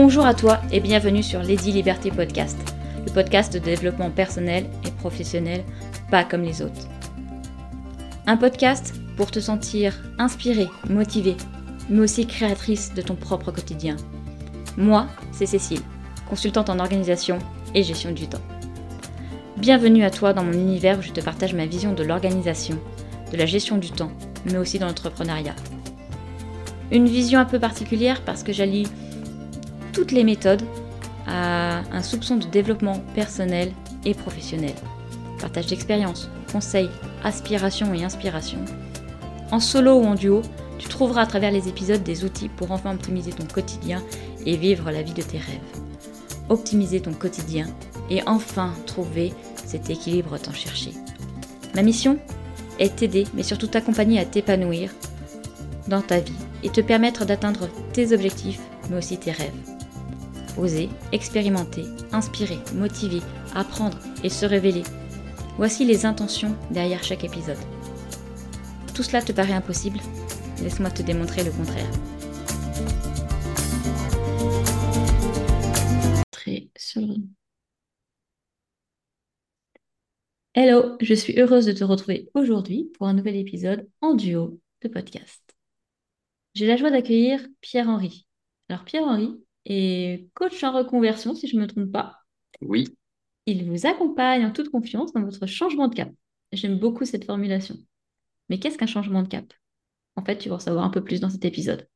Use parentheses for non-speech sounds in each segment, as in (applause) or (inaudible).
Bonjour à toi et bienvenue sur Lady Liberté Podcast, le podcast de développement personnel et professionnel pas comme les autres. Un podcast pour te sentir inspiré, motivé, mais aussi créatrice de ton propre quotidien. Moi, c'est Cécile, consultante en organisation et gestion du temps. Bienvenue à toi dans mon univers où je te partage ma vision de l'organisation, de la gestion du temps, mais aussi dans l'entrepreneuriat. Une vision un peu particulière parce que j'allie toutes les méthodes à un soupçon de développement personnel et professionnel. Partage d'expériences, conseils, aspirations et inspirations. En solo ou en duo, tu trouveras à travers les épisodes des outils pour enfin optimiser ton quotidien et vivre la vie de tes rêves. Optimiser ton quotidien et enfin trouver cet équilibre tant cherché. Ma mission est t'aider, mais surtout t'accompagner à t'épanouir dans ta vie et te permettre d'atteindre tes objectifs, mais aussi tes rêves. Oser, expérimenter, inspirer, motiver, apprendre et se révéler. Voici les intentions derrière chaque épisode. Tout cela te paraît impossible Laisse-moi te démontrer le contraire. Hello, je suis heureuse de te retrouver aujourd'hui pour un nouvel épisode en duo de podcast. J'ai la joie d'accueillir Pierre-Henri. Alors Pierre-Henri est coach en reconversion, si je ne me trompe pas. Oui. Il vous accompagne en toute confiance dans votre changement de cap. J'aime beaucoup cette formulation. Mais qu'est-ce qu'un changement de cap? En fait, tu vas en savoir un peu plus dans cet épisode.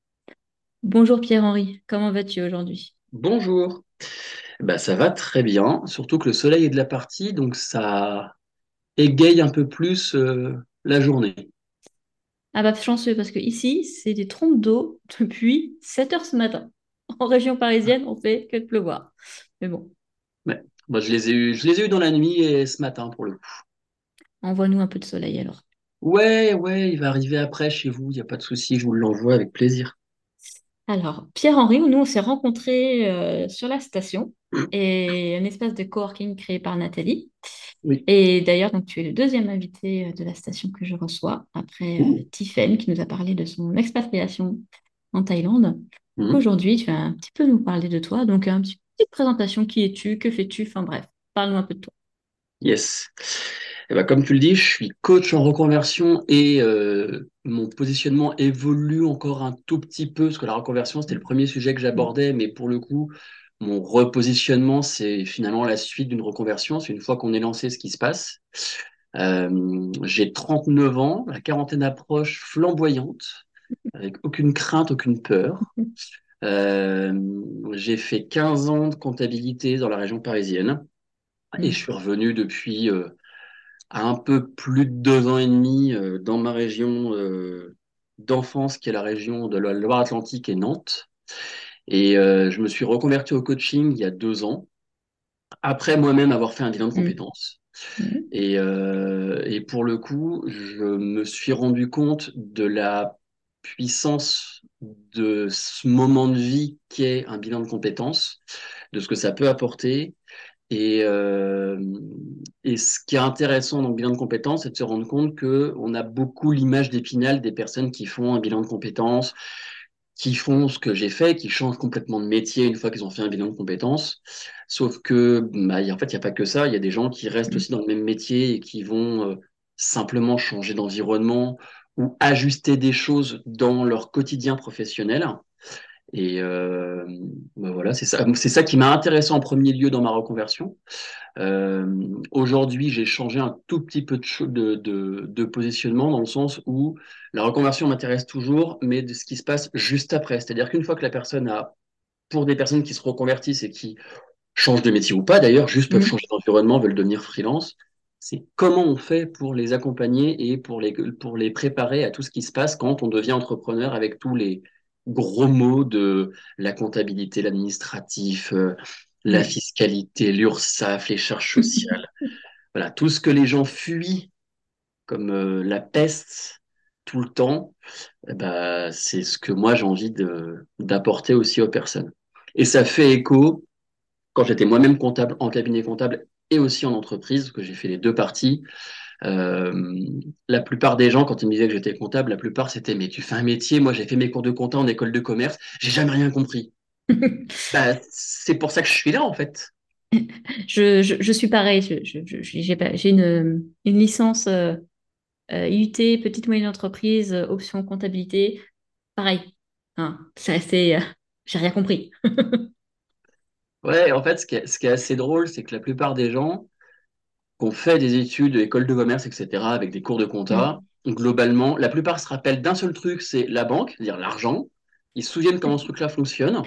Bonjour Pierre-Henri, comment vas-tu aujourd'hui? Bonjour. Bah, ça va très bien, surtout que le soleil est de la partie, donc ça égaye un peu plus euh, la journée. Ah bah chanceux, parce que ici, c'est des trompes d'eau depuis 7 heures ce matin. (laughs) En région parisienne, on fait que de pleuvoir. Mais bon. Ouais. Moi, je les ai eu, je les ai eu dans la nuit et ce matin pour le coup. Envoie-nous un peu de soleil alors. Ouais, ouais, il va arriver après chez vous, il n'y a pas de souci, je vous l'envoie avec plaisir. Alors, Pierre-Henri, nous, on s'est rencontrés euh, sur la station (clears throat) et un espace de coworking créé par Nathalie. Oui. Et d'ailleurs, donc, tu es le deuxième invité euh, de la station que je reçois, après euh, Tiffen, qui nous a parlé de son expatriation en Thaïlande. Mhm. Aujourd'hui, tu vas un petit peu nous parler de toi. Donc, un petit petite présentation. Qui es-tu Que fais-tu Enfin bref, parle-nous un peu de toi. Yes. Eh ben, comme tu le dis, je suis coach en reconversion et euh, mon positionnement évolue encore un tout petit peu, parce que la reconversion, c'était le premier sujet que j'abordais, mais pour le coup, mon repositionnement, c'est finalement la suite d'une reconversion. C'est une fois qu'on est lancé ce qui se passe. Euh, j'ai 39 ans, la quarantaine approche flamboyante, avec aucune crainte, aucune peur. (laughs) Euh, j'ai fait 15 ans de comptabilité dans la région parisienne et je suis revenu depuis euh, un peu plus de deux ans et demi euh, dans ma région d'enfance, qui est la région de la Loire-Atlantique et Nantes. Et je me suis reconverti au coaching il y a deux ans, après moi-même avoir fait un bilan de Mm. compétences. Mhm. Et, et pour le coup, je me suis rendu compte de la puissance de ce moment de vie qu'est un bilan de compétences, de ce que ça peut apporter. Et, euh, et ce qui est intéressant dans le bilan de compétences, c'est de se rendre compte que on a beaucoup l'image d'épinal des personnes qui font un bilan de compétences, qui font ce que j'ai fait, qui changent complètement de métier une fois qu'ils ont fait un bilan de compétences. Sauf que, bah, en fait, il n'y a pas que ça. Il y a des gens qui restent aussi dans le même métier et qui vont euh, simplement changer d'environnement ou ajuster des choses dans leur quotidien professionnel. Et euh, bah voilà, c'est ça, c'est ça qui m'a intéressé en premier lieu dans ma reconversion. Euh, aujourd'hui, j'ai changé un tout petit peu de, de, positionnement dans le sens où la reconversion m'intéresse toujours, mais de ce qui se passe juste après. C'est-à-dire qu'une fois que la personne a, pour des personnes qui se reconvertissent et qui changent de métier ou pas, d'ailleurs, juste peuvent Mhm. changer d'environnement, veulent devenir freelance, c'est comment on fait pour les accompagner et pour les, pour les préparer à tout ce qui se passe quand on devient entrepreneur avec tous les gros mots de la comptabilité, l'administratif, euh, la fiscalité, l'URSSAF, les charges sociales. (laughs) Voilà, tout ce que les gens fuient comme euh, la peste tout le temps, eh ben, c'est ce que moi j'ai envie de, d'apporter aussi aux personnes. Et ça fait écho quand j'étais moi-même comptable en cabinet comptable et aussi en entreprise, parce que j'ai fait les deux parties. Euh, la plupart des gens, quand ils me disaient que j'étais comptable, la plupart c'était mais tu fais un métier, moi j'ai fait mes cours de compta en école de commerce, j'ai jamais rien compris. (laughs) Bah, c'est pour ça que je suis là, en fait. Je, je, je suis pareil. J'ai une, une licence euh, euh, UT, petite moyenne entreprise, euh, option comptabilité. Pareil. Hein, c'est assez. J'ai rien compris. (laughs) Ouais, en fait, ce qui est, ce qui est assez drôle, c'est que la plupart des gens qui ont fait des études, école de commerce, etc., avec des cours de compta, Mm. globalement, la plupart se rappellent d'un seul truc, c'est la banque, c'est-à-dire l'argent. Ils se souviennent comment ce truc-là fonctionne.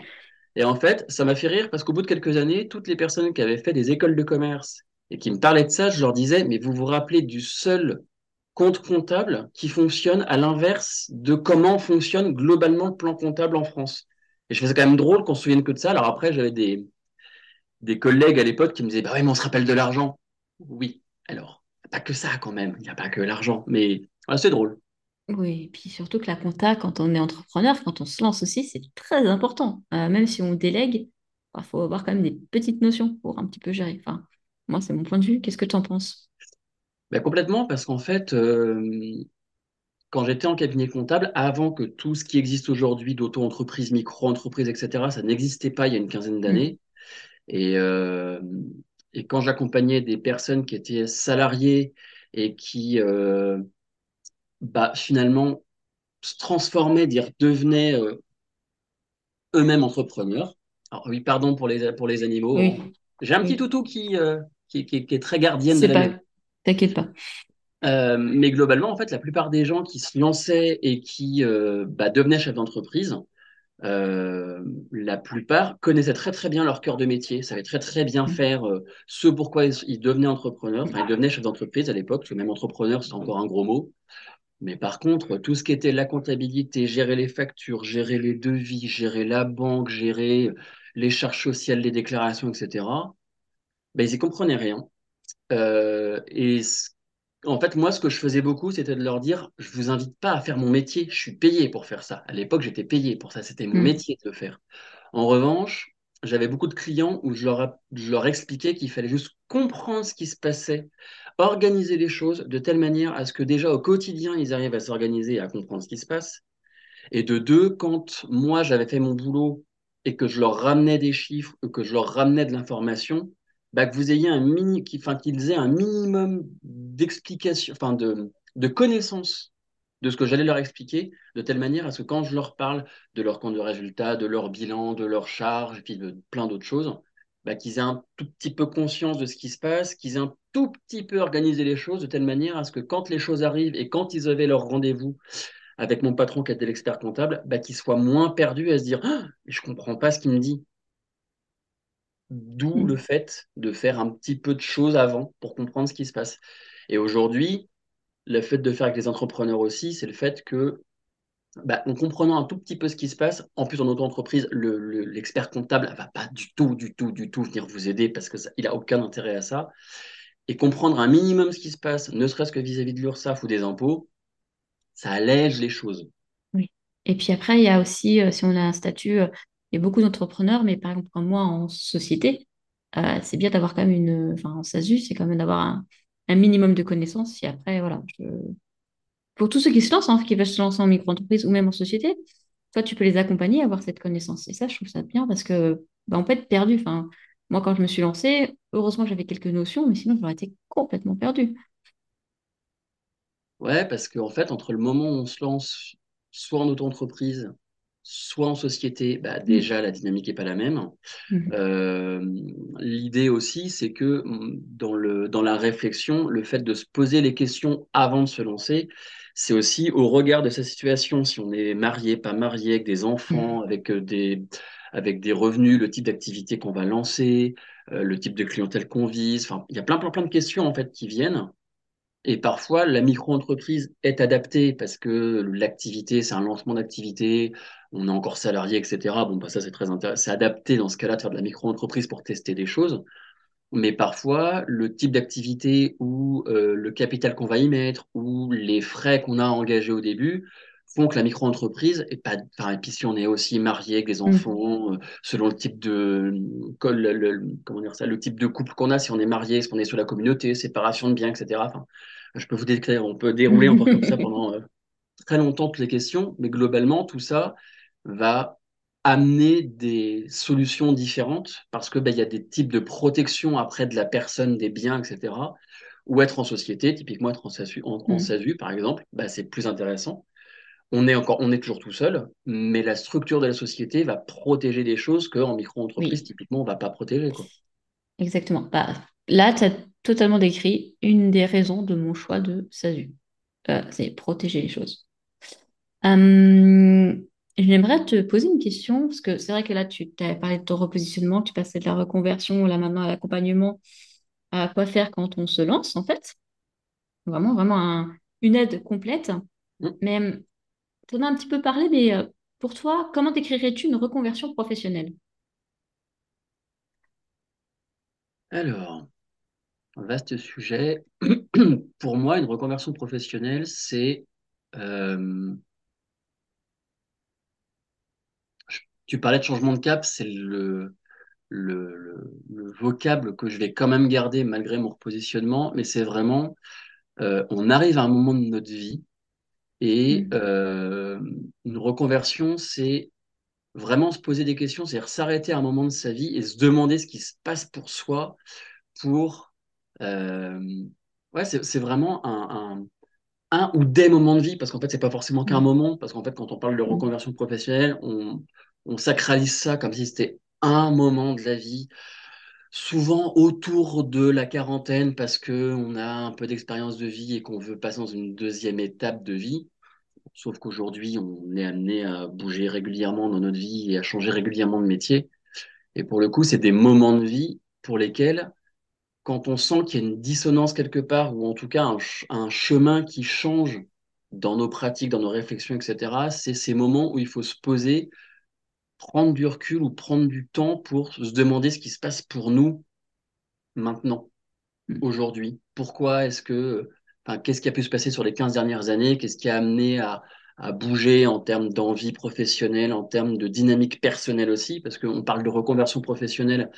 Et en fait, ça m'a fait rire parce qu'au bout de quelques années, toutes les personnes qui avaient fait des écoles de commerce et qui me parlaient de ça, je leur disais, mais vous vous rappelez du seul compte comptable qui fonctionne à l'inverse de comment fonctionne globalement le plan comptable en France? Et je faisais quand même drôle qu'on se souvienne que de ça. Alors après, j'avais des, des collègues à l'époque qui me disaient, bah oui, mais on se rappelle de l'argent. Oui, alors, pas que ça quand même, il n'y a pas que l'argent, mais ouais, c'est drôle. Oui, et puis surtout que la compta, quand on est entrepreneur, quand on se lance aussi, c'est très important. Euh, même si on délègue, il faut avoir quand même des petites notions pour un petit peu gérer. Enfin, moi, c'est mon point de vue. Qu'est-ce que tu en penses? Bah, complètement, parce qu'en fait, euh, quand j'étais en cabinet comptable, avant que tout ce qui existe aujourd'hui d'auto-entreprise, micro-entreprise, etc., ça n'existait pas il y a une quinzaine Mm. d'années. Et, euh, et quand j'accompagnais des personnes qui étaient salariées et qui euh, bah, finalement se transformaient, dire devenaient euh, eux-mêmes entrepreneurs. Alors oui, pardon pour les, pour les animaux. Oui. J'ai un petit toutou qui, qui, qui- qui est très gardienne de la. T'inquiète pas. Euh, mais globalement, en fait, la plupart des gens qui se lançaient et qui euh, bah, devenaient chefs d'entreprise, euh, la plupart connaissaient très très bien leur cœur de métier, savaient très très bien Mm. faire euh, ce pourquoi ils, ils devenaient entrepreneurs, enfin ils devenaient chefs d'entreprise à l'époque, parce que même entrepreneur c'est encore un gros mot. Mais par contre, tout ce qui était la comptabilité, gérer les factures, gérer les devis, gérer la banque, gérer les charges sociales, les déclarations, etc., ben, ils y comprenaient rien. Euh, et c- en fait, moi, ce que je faisais beaucoup, c'était de leur dire, je vous invite pas à faire mon métier, je suis payé pour faire ça. À l'époque, j'étais payé pour ça, c'était mon Mm. métier de le faire. En revanche, j'avais beaucoup de clients où je leur, je leur expliquais qu'il fallait juste comprendre ce qui se passait, organiser les choses de telle manière à ce que déjà au quotidien, ils arrivent à s'organiser et à comprendre ce qui se passe. Et de deux, quand moi, j'avais fait mon boulot et que je leur ramenais des chiffres, que je leur ramenais de l'information, bah, que vous ayez un mini, qu'ils aient un minimum d'explication, enfin, de, de connaissance de ce que j'allais leur expliquer, de telle manière à ce que quand je leur parle de leur compte de résultat, de leur bilan, de leurs charges, et puis de plein d'autres choses, bah, qu'ils aient un tout petit peu conscience de ce qui se passe, qu'ils aient un tout petit peu organisé les choses de telle manière à ce que quand les choses arrivent et quand ils avaient leur rendez-vous avec mon patron qui était l'expert comptable, bah, qu'ils soient moins perdus à se dire ah, je comprends pas ce qu'il me dit. D'où le Mm. fait de faire un petit peu de choses avant pour comprendre ce qui se passe. Et aujourd'hui, le fait de faire avec les entrepreneurs aussi, c'est le fait que bah, en comprenant un tout petit peu ce qui se passe, en plus en auto-entreprise, le, le- l'expert comptable ne va pas du tout, du tout, du tout venir vous aider parce que ça, il a aucun intérêt à ça. Et comprendre un minimum ce qui se passe, ne serait-ce que vis-à-vis de l'URSSAF ou des impôts, ça allège les choses. Oui. Et puis après, il y a aussi, euh, si on a un statut, euh, il y a beaucoup d'entrepreneurs, mais par exemple, moi en société, euh, c'est bien d'avoir quand même une. Enfin, en SASU, c'est quand même d'avoir un, minimum de connaissances. Et après, voilà. Pour tous ceux qui se lancent, hein, qui veulent se lancer en micro-entreprise ou même en société, toi, tu peux les accompagner à avoir cette connaissance. Et ça, je trouve ça bien parce que bah, on peut être perdu. Enfin, moi, quand je me suis lancée, heureusement, j'avais quelques notions, mais sinon, j'aurais été complètement perdue. Ouais, parce qu'en fait, entre le moment où on se lance, soit en auto-entreprise, soit en société, bah, déjà, la dynamique n'est pas la même. Mhm. Euh, l'idée aussi, c'est que mm, dans le, dans la réflexion, le fait de se poser les questions avant de se lancer, c'est aussi au regard de sa situation, si on est marié, pas marié, avec des enfants, Mhm. avec euh, des, avec des revenus, le type d'activité qu'on va lancer, euh, le type de clientèle qu'on vise. Enfin, il y a plein, plein, plein de questions en fait qui viennent. Et parfois, la micro-entreprise est adaptée parce que l'activité, c'est un lancement d'activité, on est encore salarié, etc. Bon, bah, ça, c'est très intéressant. C'est adapté dans ce cas-là de faire de la micro-entreprise pour tester des choses. Mais parfois, le type d'activité ou euh, le capital qu'on va y mettre ou les frais qu'on a engagés au début font que la micro-entreprise est pas. Et puis si on est aussi marié avec des Mhm. enfants, euh, selon le type de le, le- comment dire ça, le type de couple qu'on a, si on est marié, si on est sur la communauté, séparation de biens, etc. Enfin, je peux vous décrire, on peut dérouler encore comme ça (laughs) pendant euh, très longtemps toutes les questions, mais globalement, tout ça va amener des solutions différentes parce que bah, il y a des types de protection après de la personne, des biens, etc. Ou être en société, typiquement être en SASU, en, SASU par exemple, bah, c'est plus intéressant. On est encore, on est toujours tout seul, mais la structure de la société va protéger des choses qu'en micro-entreprise, typiquement, on ne va pas protéger. Quoi. Exactement. Bah, là, tu as totalement décrit une des raisons de mon choix de SASU. Euh, c'est protéger les choses. Hum, j'aimerais te poser une question, parce que c'est vrai que là, tu as parlé de ton repositionnement, tu passais de la reconversion, là maintenant à l'accompagnement, à quoi faire quand on se lance, en fait? Vraiment, vraiment une aide complète. Mmh. Mais tu en as un petit peu parlé, mais euh, pour toi, comment décrirais-tu une reconversion professionnelle? Alors, vaste sujet. (clears throat) Pour moi, une reconversion professionnelle, c'est... Euh, tu parlais de changement de cap, c'est le, le, vocable que je vais quand même garder malgré mon repositionnement, mais c'est vraiment, euh, on arrive à un moment de notre vie et mmh. euh, une reconversion, c'est vraiment se poser des questions, c'est-à-dire s'arrêter à un moment de sa vie et se demander ce qui se passe pour soi pour... Euh, ouais, c'est vraiment un, un, ou des moments de vie, parce qu'en fait, c'est pas forcément qu'un mmh. moment, parce qu'en fait, quand on parle de mmh. reconversion professionnelle, on, on sacralise ça comme si c'était un moment de la vie, souvent autour de la quarantaine, parce qu'on a un peu d'expérience de vie et qu'on veut passer dans une deuxième étape de vie. Sauf qu'aujourd'hui, on est amené à bouger régulièrement dans notre vie et à changer régulièrement de métier. Et pour le coup, c'est des moments de vie pour lesquels, quand on sent qu'il y a une dissonance quelque part, ou en tout cas un, un chemin qui change dans nos pratiques, dans nos réflexions, etc., c'est ces moments où il faut se poser, prendre du recul ou prendre du temps pour se demander ce qui se passe pour nous maintenant, hmm. aujourd'hui. Pourquoi est-ce que qu'est-ce qui a pu se passer sur les 15 dernières années? Qu'est-ce qui a amené à, bouger en termes d'envie professionnelle, en termes de dynamique personnelle aussi? Parce qu'on parle de reconversion professionnelle,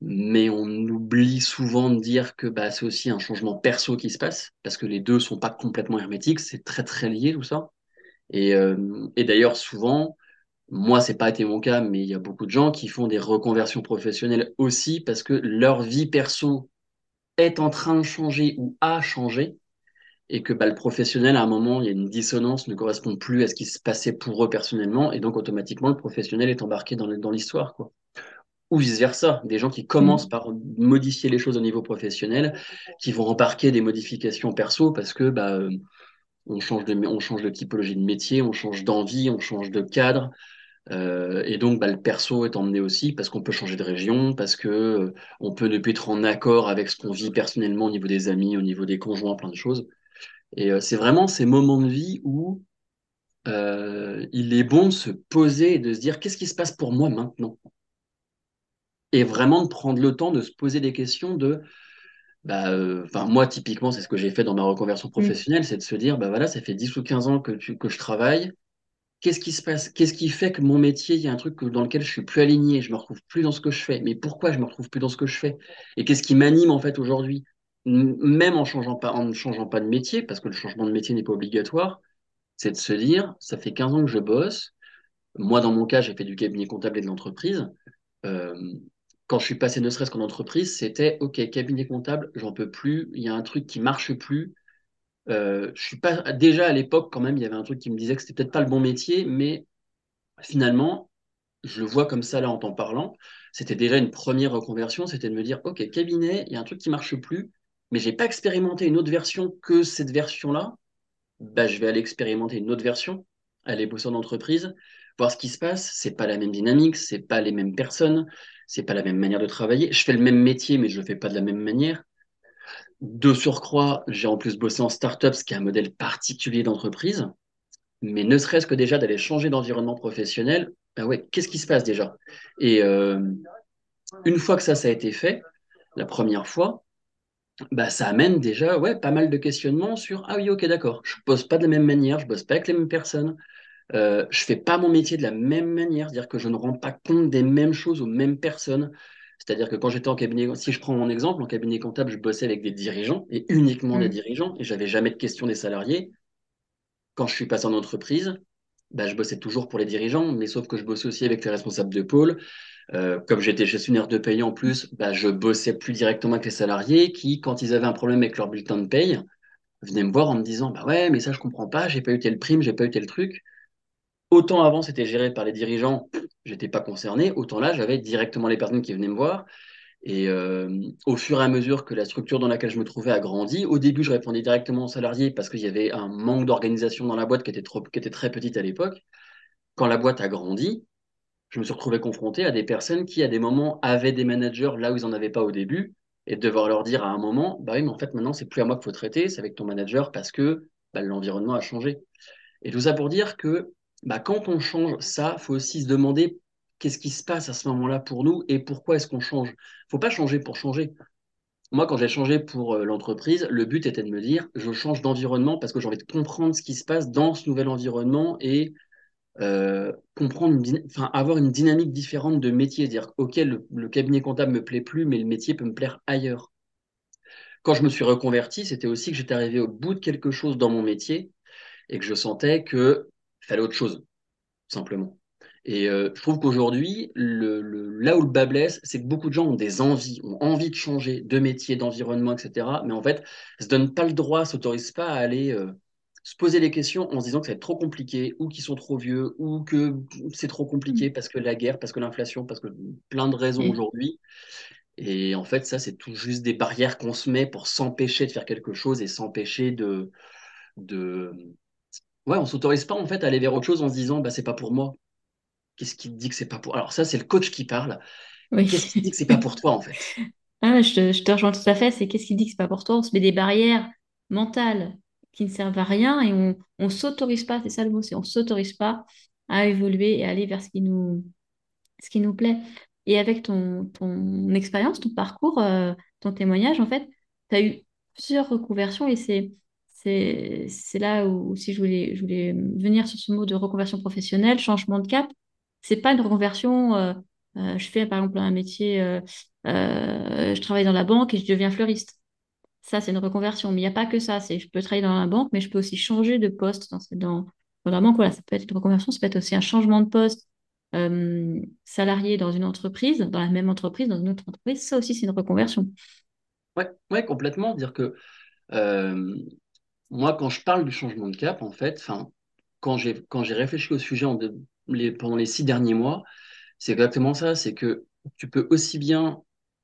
mais on oublie souvent de dire que bah, c'est aussi un changement perso qui se passe, parce que les deux sont pas complètement hermétiques, c'est très très lié tout ça. Et, euh, et d'ailleurs, souvent, moi, c'est pas été mon cas, mais il y a beaucoup de gens qui font des reconversions professionnelles aussi parce que leur vie perso est en train de changer ou a changé et que bah, le professionnel, à un moment, il y a une dissonance, ne correspond plus à ce qui se passait pour eux personnellement, et donc automatiquement, le professionnel est embarqué dans, dans l'histoire. quoi. Ou vice-versa, des gens qui commencent mmh. par modifier les choses au niveau professionnel, qui vont embarquer des modifications perso parce que bah, euh, on, change de, on change de typologie de métier, on change d'envie, on change de cadre, euh, et donc, bah, le perso est emmené aussi parce qu'on peut changer de région, parce que euh, on peut ne plus être en accord avec ce qu'on vit personnellement au niveau des amis, au niveau des conjoints, plein de choses. Et euh, c'est vraiment ces moments de vie où il est bon de se poser et de se dire qu'est-ce qui se passe pour moi maintenant? Et vraiment de prendre le temps de se poser des questions de bah, moi typiquement c'est ce que j'ai fait dans ma reconversion mmh. professionnelle, c'est de se dire bah voilà ça fait 10 ou 15 ans que, que je travaille, qu'est-ce qui se passe Qu'est-ce qui fait que mon métier, il y a un truc dans lequel je suis plus aligné, je me retrouve plus dans ce que je fais. Mais pourquoi je me retrouve plus dans ce que je fais? Et qu'est-ce qui m'anime en fait aujourd'hui? Même en changeant pas, en ne changeant pas de métier, parce que le changement de métier n'est pas obligatoire, c'est de se dire, ça fait 15 ans que je bosse. Moi, dans mon cas, j'ai fait du cabinet comptable et de l'entreprise. Euh, quand je suis passé ne serait-ce qu'en entreprise, c'était OK, cabinet comptable, j'en peux plus, il y a un truc qui marche plus, je suis pas déjà à l'époque quand même, il y avait un truc qui me disait que c'était peut-être pas le bon métier, mais finalement, je le vois comme ça là en t'en parlant. C'était déjà une première reconversion, c'était de me dire ok cabinet, il y a un truc qui marche plus, mais j'ai pas expérimenté une autre version que cette version-là. Bah, je vais aller expérimenter une autre version, aller bosser en entreprise, voir ce qui se passe. C'est pas la même dynamique, c'est pas les mêmes personnes, c'est pas la même manière de travailler. Je fais le même métier, mais je le fais pas de la même manière. De surcroît, j'ai en plus bossé en startup, ce qui est un modèle particulier d'entreprise. Mais ne serait-ce que déjà d'aller changer d'environnement professionnel, ben ouais, qu'est-ce qui se passe déjà? Et euh, une fois que ça, ça a été fait, la première fois, bah, ça amène déjà ouais, pas mal de questionnements sur ah oui, ok, d'accord, je bosse pas de la même manière, je bosse pas avec les mêmes personnes, euh, je fais pas mon métier de la même manière, c'est-à-dire que je ne rends pas compte des mêmes choses aux mêmes personnes. C'est-à-dire que quand j'étais en cabinet, si je prends mon exemple, en cabinet comptable, je bossais avec des dirigeants et uniquement des mm. dirigeants et j'avais jamais de questions des salariés. Quand je suis passé en entreprise, bah, je bossais toujours pour les dirigeants, mais sauf que je bossais aussi avec les responsables de pôle. Euh, comme j'étais gestionnaire de paye en plus, bah, je bossais plus directement avec les salariés qui, quand ils avaient un problème avec leur bulletin de paye, venaient me voir en me disant bah ouais, mais ça je comprends pas, j'ai pas eu tel prime, j'ai pas eu tel truc. Autant avant c'était géré par les dirigeants, j'étais pas concerné, autant là j'avais directement les personnes qui venaient me voir. Et euh, au fur et à mesure que la structure dans laquelle je me trouvais a grandi, au début je répondais directement aux salariés parce qu'il y avait un manque d'organisation dans la boîte qui était, très petite à l'époque. Quand la boîte a grandi, je me suis retrouvé confronté à des personnes qui, à des moments, avaient des managers là où ils n'en avaient pas au début, et de devoir leur dire à un moment, bah oui, mais en fait, maintenant, c'est plus à moi qu'il faut traiter, c'est avec ton manager parce que bah, l'environnement a changé. Et tout ça pour dire que bah, quand on change ça, il faut aussi se demander qu'est-ce qui se passe à ce moment-là pour nous et pourquoi est-ce qu'on change. Il ne faut pas changer pour changer. Moi, quand j'ai changé pour euh, l'entreprise, le but était de me dire, je change d'environnement parce que j'ai envie de comprendre ce qui se passe dans ce nouvel environnement et euh, comprendre, avoir une dynamique différente de métier, dire ok, le, cabinet comptable me plaît plus, mais le métier peut me plaire ailleurs. Quand je me suis reconverti, c'était aussi que j'étais arrivé au bout de quelque chose dans mon métier et que je sentais que fallait autre chose, simplement. Et euh, je trouve qu'aujourd'hui, le, là où le bas blesse, c'est que beaucoup de gens ont des envies, ont envie de changer de métier, d'environnement, etc. Mais en fait, ne se donnent pas le droit, s'autorisent pas à aller euh, se poser les questions en se disant que ça va être trop compliqué, ou qu'ils sont trop vieux, ou que c'est trop compliqué mm. parce que la guerre, parce que l'inflation, parce que plein de raisons mm. aujourd'hui. Et en fait, ça, c'est tout juste des barrières qu'on se met pour s'empêcher de faire quelque chose et s'empêcher de, de. Ouais, on s'autorise pas en fait à aller vers autre chose en se disant, bah, c'est pas pour moi. Qu'est-ce qui te dit que c'est pas pour. Alors, ça, c'est le coach qui parle. Qu'est-ce qui te dit que c'est pas pour toi en fait? (laughs) Ah, je, te, je te rejoins tout à fait. C'est qu'est-ce qui dit que c'est pas pour toi? On se met des barrières mentales qui ne servent à rien et on ne s'autorise pas, c'est ça le mot, c'est on s'autorise pas à évoluer et aller vers ce qui nous, ce qui nous plaît. Et avec ton, ton expérience, ton parcours, euh, ton témoignage, en fait, tu as eu plusieurs reconversions et c'est, c'est, là où, si je voulais, je voulais venir sur ce mot de reconversion professionnelle, changement de cap. C'est pas une reconversion, euh, euh, je fais par exemple un métier, je travaille dans la banque et je deviens fleuriste. Ça, c'est une reconversion. Mais il n'y a pas que ça. Je peux travailler dans la banque, mais je peux aussi changer de poste dans, dans, la banque. Voilà, ça peut être une reconversion, ça peut être aussi un changement de poste euh, salarié dans une entreprise, dans la même entreprise, dans une autre entreprise. Ça aussi, c'est une reconversion. Oui, ouais, complètement. Dire que euh, moi, quand je parle du changement de cap, en fait, quand j'ai quand j'ai réfléchi au sujet pendant les six derniers mois, c'est exactement ça. C'est que tu peux aussi bien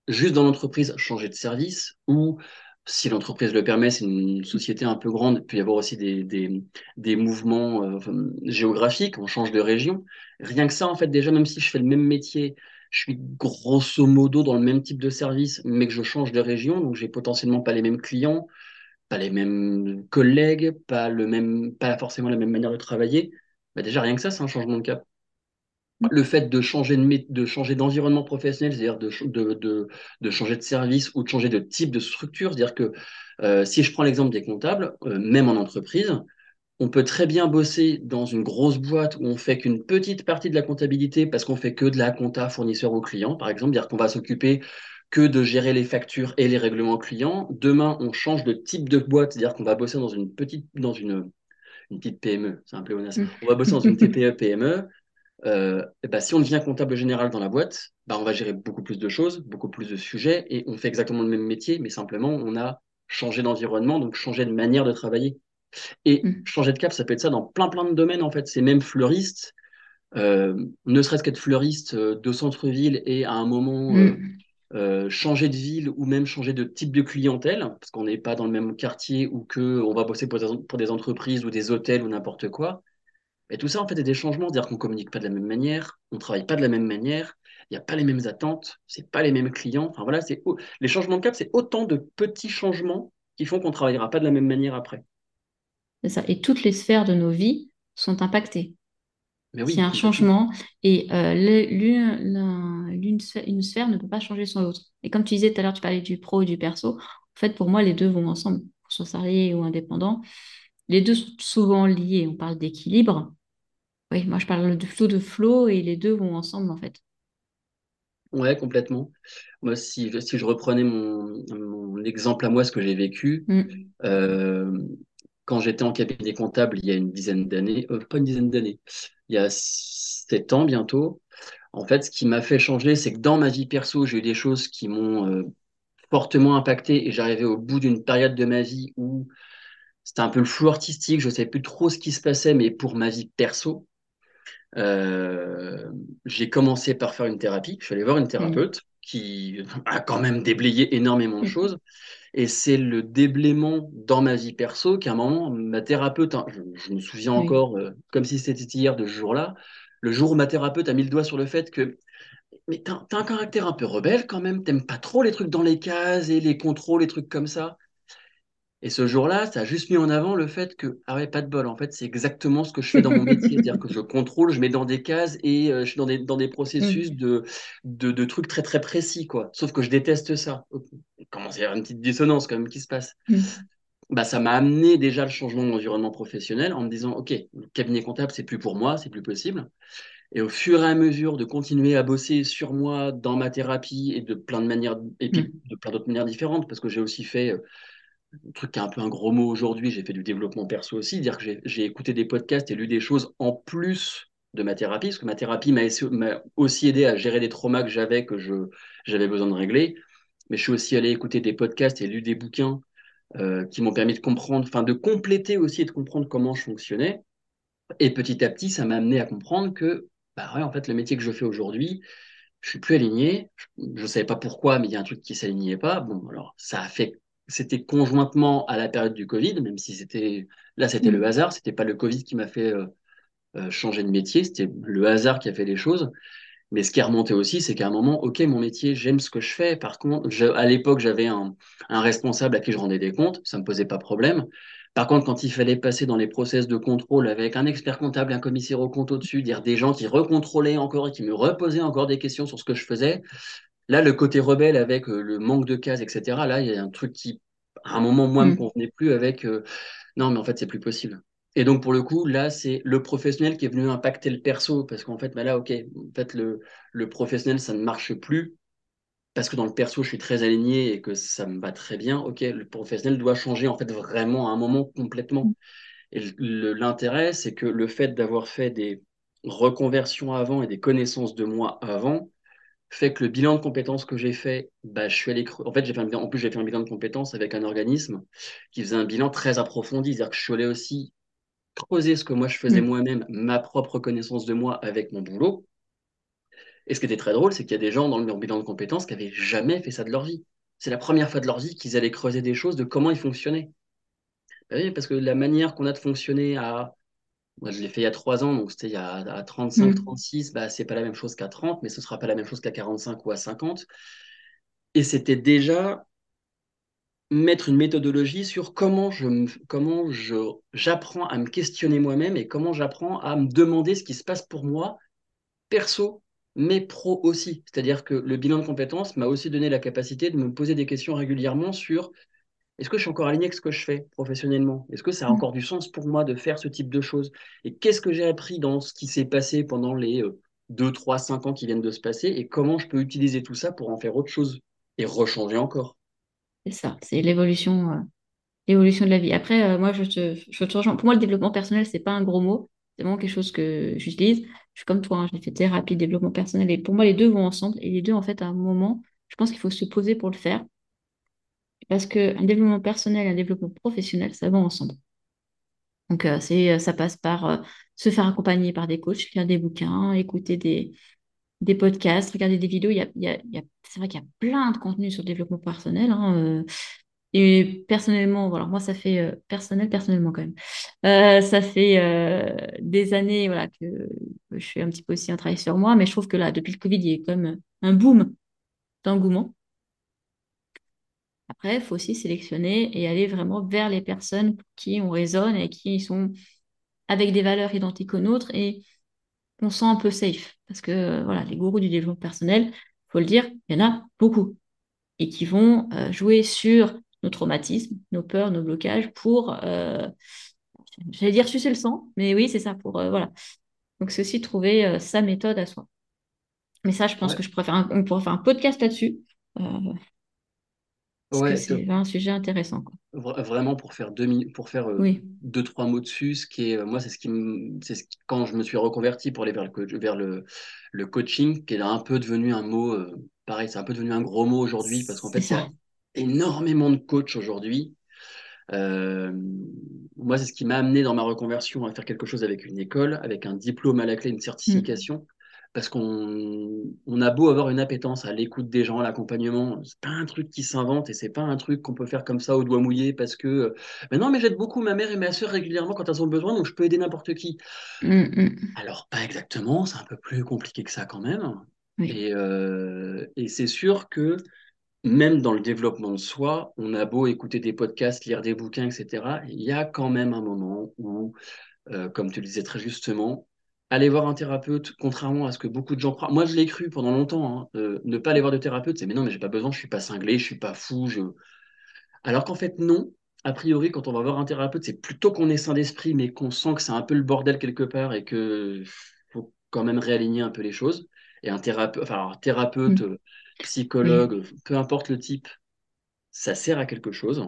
juste dans l'entreprise changer de service ou si l'entreprise le permet, c'est une société un peu grande, il peut y avoir aussi des, des, des mouvements euh, géographiques, on change de région. Rien que ça, en fait, déjà, même si je fais le même métier, je suis grosso modo dans le même type de service, mais que je change de région, donc j'ai potentiellement pas les mêmes clients, pas les mêmes collègues, pas, le même, pas forcément la même manière de travailler. Bah déjà, rien que ça, c'est un changement de cap le fait de changer de, de changer d'environnement professionnel, c'est-à-dire de, de, de, changer de service ou de changer de type de structure, c'est-à-dire que euh, si je prends l'exemple des comptables, euh, même en entreprise, on peut très bien bosser dans une grosse boîte où on fait qu'une petite partie de la comptabilité parce qu'on fait que de la compta fournisseur aux clients, par exemple, dire qu'on va s'occuper que de gérer les factures et les règlements clients. Demain, on change de type de boîte, c'est-à-dire qu'on va bosser dans une petite, dans une, une petite PME, c'est un pléonasme. Mm. On va bosser dans une (laughs) TPE, PME. Euh, bah, si on devient comptable général dans la boîte, bah, on va gérer beaucoup plus de choses, beaucoup plus de sujets, et on fait exactement le même métier, mais simplement on a changé d'environnement, donc changé de manière de travailler. Et mm. changer de cap, ça peut être ça dans plein plein de domaines en fait. C'est même fleuriste, euh, ne serait-ce qu'être fleuriste euh, de centre-ville et à un moment mm. changer de ville ou même changer de type de clientèle, parce qu'on n'est pas dans le même quartier ou que on va bosser pour des entreprises ou des hôtels ou n'importe quoi. Et tout ça, en fait, est des changements, c'est-à-dire qu'on communique pas de la même manière, on travaille pas de la même manière, il n'y a pas les mêmes attentes, c'est pas les mêmes clients. Enfin voilà, c'est les changements de cap, c'est autant de petits changements qui font qu'on travaillera pas de la même manière après. C'est ça. Et toutes les sphères de nos vies sont impactées. Mais oui, un changement et euh, une sphère ne peut pas changer sans l'autre. Et comme tu disais tout à l'heure, tu parlais du pro et du perso. En fait, pour moi, les deux vont ensemble, ce soit salarié ou indépendant. Les deux sont souvent liés. On parle d'équilibre. Oui, moi je parle de flow de flow et les deux vont ensemble en fait. Ouais, complètement. Moi, si, si je reprenais mon, mon exemple à moi, ce que j'ai vécu, mm. euh, quand j'étais en cabinet comptable il y a une dizaine d'années, euh, pas une dizaine d'années, il y a sept ans bientôt, en fait, ce qui m'a fait changer, c'est que dans ma vie perso, j'ai eu des choses qui m'ont euh, fortement impacté et j'arrivais au bout d'une période de ma vie où c'était un peu le flou artistique, je ne savais plus trop ce qui se passait, mais pour ma vie perso, euh, j'ai commencé par faire une thérapie. Je suis allé voir une thérapeute qui a quand même déblayé énormément de choses. Et c'est le déblaiement dans ma vie perso qu'à un moment, ma thérapeute, hein, je, me souviens encore, euh, comme si c'était hier de ce jour-là, le jour où ma thérapeute a mis le doigt sur le fait que mais t'as as un caractère un peu rebelle quand même, t'aimes pas trop les trucs dans les cases et les contrôles, les trucs comme ça. Et ce jour-là, ça a juste mis en avant le fait que, ah ouais, pas de bol, en fait, c'est exactement ce que je fais dans mon (laughs) métier. C'est-à-dire que je contrôle, je mets dans des cases et euh, je suis dans des, dans des processus mm. de, de, de, trucs très, très précis, quoi. Sauf que je déteste ça. Il commence à y avoir une petite dissonance quand même qui se passe. Bah, ça m'a amené déjà le changement d'environnement professionnel en me disant, OK, le cabinet comptable, c'est plus pour moi, c'est plus possible. Et au fur et à mesure de continuer à bosser sur moi dans ma thérapie et de plein de manières, et puis mm. de plein d'autres manières différentes, parce que j'ai aussi fait euh, un truc qui est un peu un gros mot aujourd'hui, j'ai fait du développement perso aussi, dire que j'ai écouté des podcasts et lu des choses en plus de ma thérapie, parce que ma thérapie m'a aussi aidé à gérer des traumas que j'avais, que j'avais besoin de régler. Mais je suis aussi allé écouter des podcasts et lu des bouquins euh, qui m'ont permis de comprendre, enfin de compléter aussi et de comprendre comment je fonctionnais. Et petit à petit, ça m'a amené à comprendre que, bah ouais, en fait, le métier que je fais aujourd'hui, je suis plus aligné. Je ne savais pas pourquoi, mais il y a un truc qui s'alignait pas. Bon, alors ça a fait c'était conjointement à la période du Covid, même si c'était là c'était le mm. hasard, c'était pas le Covid qui m'a fait euh, euh, changer de métier, c'était le hasard qui a fait les choses. Mais ce qui est remonté aussi, c'est qu'à un moment, ok, mon métier, j'aime ce que je fais. Par contre, à l'époque, j'avais un, un, responsable à qui je rendais des comptes, ça me posait pas problème. Par contre, quand il fallait passer dans les process de contrôle avec un expert comptable, un commissaire au compte au-dessus, dire des gens qui recontrôlaient encore et qui me reposaient encore des questions sur ce que je faisais, Là, le côté rebelle avec euh, le manque de cases, etc., là, il y a un truc qui, à un moment, moi, ne me mm. convenait plus avec euh, non, mais en fait, c'est plus possible. Et donc, pour le coup, là, c'est le professionnel qui est venu impacter le perso, parce qu'en fait, bah là, OK, en fait, le, le professionnel, ça ne marche plus, parce que dans le perso, je suis très aligné et que ça me va très bien. OK, le professionnel doit changer, en fait, vraiment à un moment complètement. Et l'intérêt, c'est que le fait d'avoir fait des reconversions avant et des connaissances de moi avant, fait que le bilan de compétences que j'ai fait, bah, je suis allé en fait, en plus, j'ai fait un bilan de compétences avec un organisme qui faisait un bilan très approfondi. C'est-à-dire que je suis allé aussi creuser ce que moi je faisais mm. moi-même, ma propre connaissance de moi avec mon boulot. Et ce qui était très drôle, c'est qu'il y a des gens dans le bilan de compétences qui n'avaient jamais fait ça de leur vie. C'est la première fois de leur vie qu'ils allaient creuser des choses de comment ils fonctionnaient. Bah oui, parce que la manière qu'on a de fonctionner à moi, je l'ai fait il y a trois ans, donc c'était il y a à 35, 36, mm. bah, c'est pas la même chose qu'à 30, mais ce sera pas la même chose qu'à 45 ou à 50. Et c'était déjà mettre une méthodologie sur comment je comment je j'apprends à me questionner moi-même et comment j'apprends à me demander ce qui se passe pour moi perso mais pro aussi. C'est-à-dire que le bilan de compétences m'a aussi donné la capacité de me poser des questions régulièrement sur est-ce que je suis encore aligné avec ce que je fais professionnellement? Est-ce que ça a mm. encore du sens pour moi de faire ce type de choses? Et qu'est-ce que j'ai appris dans ce qui s'est passé pendant les 2, 3, 5 ans qui viennent de se passer Et comment je peux utiliser tout ça pour en faire autre chose et rechanger encore? C'est ça, c'est l'évolution euh, l'évolution de la vie. Après, euh, moi, je te, je te rejoins. Pour moi, le développement personnel, c'est pas un gros mot. C'est vraiment quelque chose que j'utilise. Je suis comme toi, hein, j'ai fait thérapie, développement personnel. Et pour moi, les deux vont ensemble. Et les deux, en fait, à un moment, je pense qu'il faut se poser pour le faire. Parce qu'un développement personnel et un développement professionnel, ça va ensemble. Donc, euh, c'est, ça passe par se faire accompagner par des coachs, lire des bouquins, écouter des, des podcasts, regarder des vidéos. Il y a, y y a c'est vrai qu'il y a plein de contenus sur le développement personnel. Hein, et personnellement, voilà, moi, ça fait personnel, personnellement quand même. ça fait des années voilà, que, je fais un petit peu aussi un travail sur moi, mais je trouve que là, depuis le Covid, il y a même un boom d'engouement. Après, il faut aussi sélectionner et aller vraiment vers les personnes qui on raisonne et qui sont avec des valeurs identiques aux nôtres et on sent un peu safe. Parce que voilà, les gourous du développement personnel, faut le dire, il y en a beaucoup. Et qui vont euh, jouer sur nos traumatismes, nos peurs, nos blocages pour, euh, j'allais dire sucer le sang, mais oui, c'est ça, pour, euh, voilà. Donc, c'est aussi trouver sa méthode à soi. Mais ça, je pense que je préfère on pourrait faire un podcast là-dessus. C'est un sujet intéressant. Quoi. Vraiment pour faire deux, pour faire euh, deux trois mots dessus, ce qui est euh, moi c'est ce qui c'est ce quand je me suis reconverti pour aller vers le vers le, le coaching, qui est un peu devenu un mot euh, pareil, c'est un peu devenu un gros mot aujourd'hui parce qu'en fait il y a énormément de coachs aujourd'hui. moi, c'est ce qui m'a amené dans ma reconversion à faire quelque chose avec une école, avec un diplôme à la clé, une certification parce qu'on on a beau avoir une appétence à l'écoute des gens, à l'accompagnement, c'est pas un truc qui s'invente et c'est pas un truc qu'on peut faire comme ça au doigt mouillé parce que mais non mais j'aide beaucoup ma mère et ma soeur régulièrement quand elles ont besoin donc je peux aider n'importe qui. Mmh, mmh. Alors pas exactement, c'est un peu plus compliqué que ça quand même. Et, euh, et c'est sûr que même dans le développement de soi, on a beau écouter des podcasts, lire des bouquins, etc. Il y a quand même un moment où, euh, comme tu le disais très justement, aller voir un thérapeute, contrairement à ce que beaucoup de gens croient. Moi, je l'ai cru pendant longtemps. Hein, euh, ne pas aller voir de thérapeute, c'est mais non, mais j'ai pas besoin, je suis pas cinglé, je suis pas fou. Je... Alors qu'en fait, non. A priori, quand on va voir un thérapeute, c'est plutôt qu'on est sain d'esprit, mais qu'on sent que c'est un peu le bordel quelque part et que faut quand même réaligner un peu les choses. Et un thérapeute, enfin, thérapeute, mmh. psychologue, peu importe le type, ça sert à quelque chose.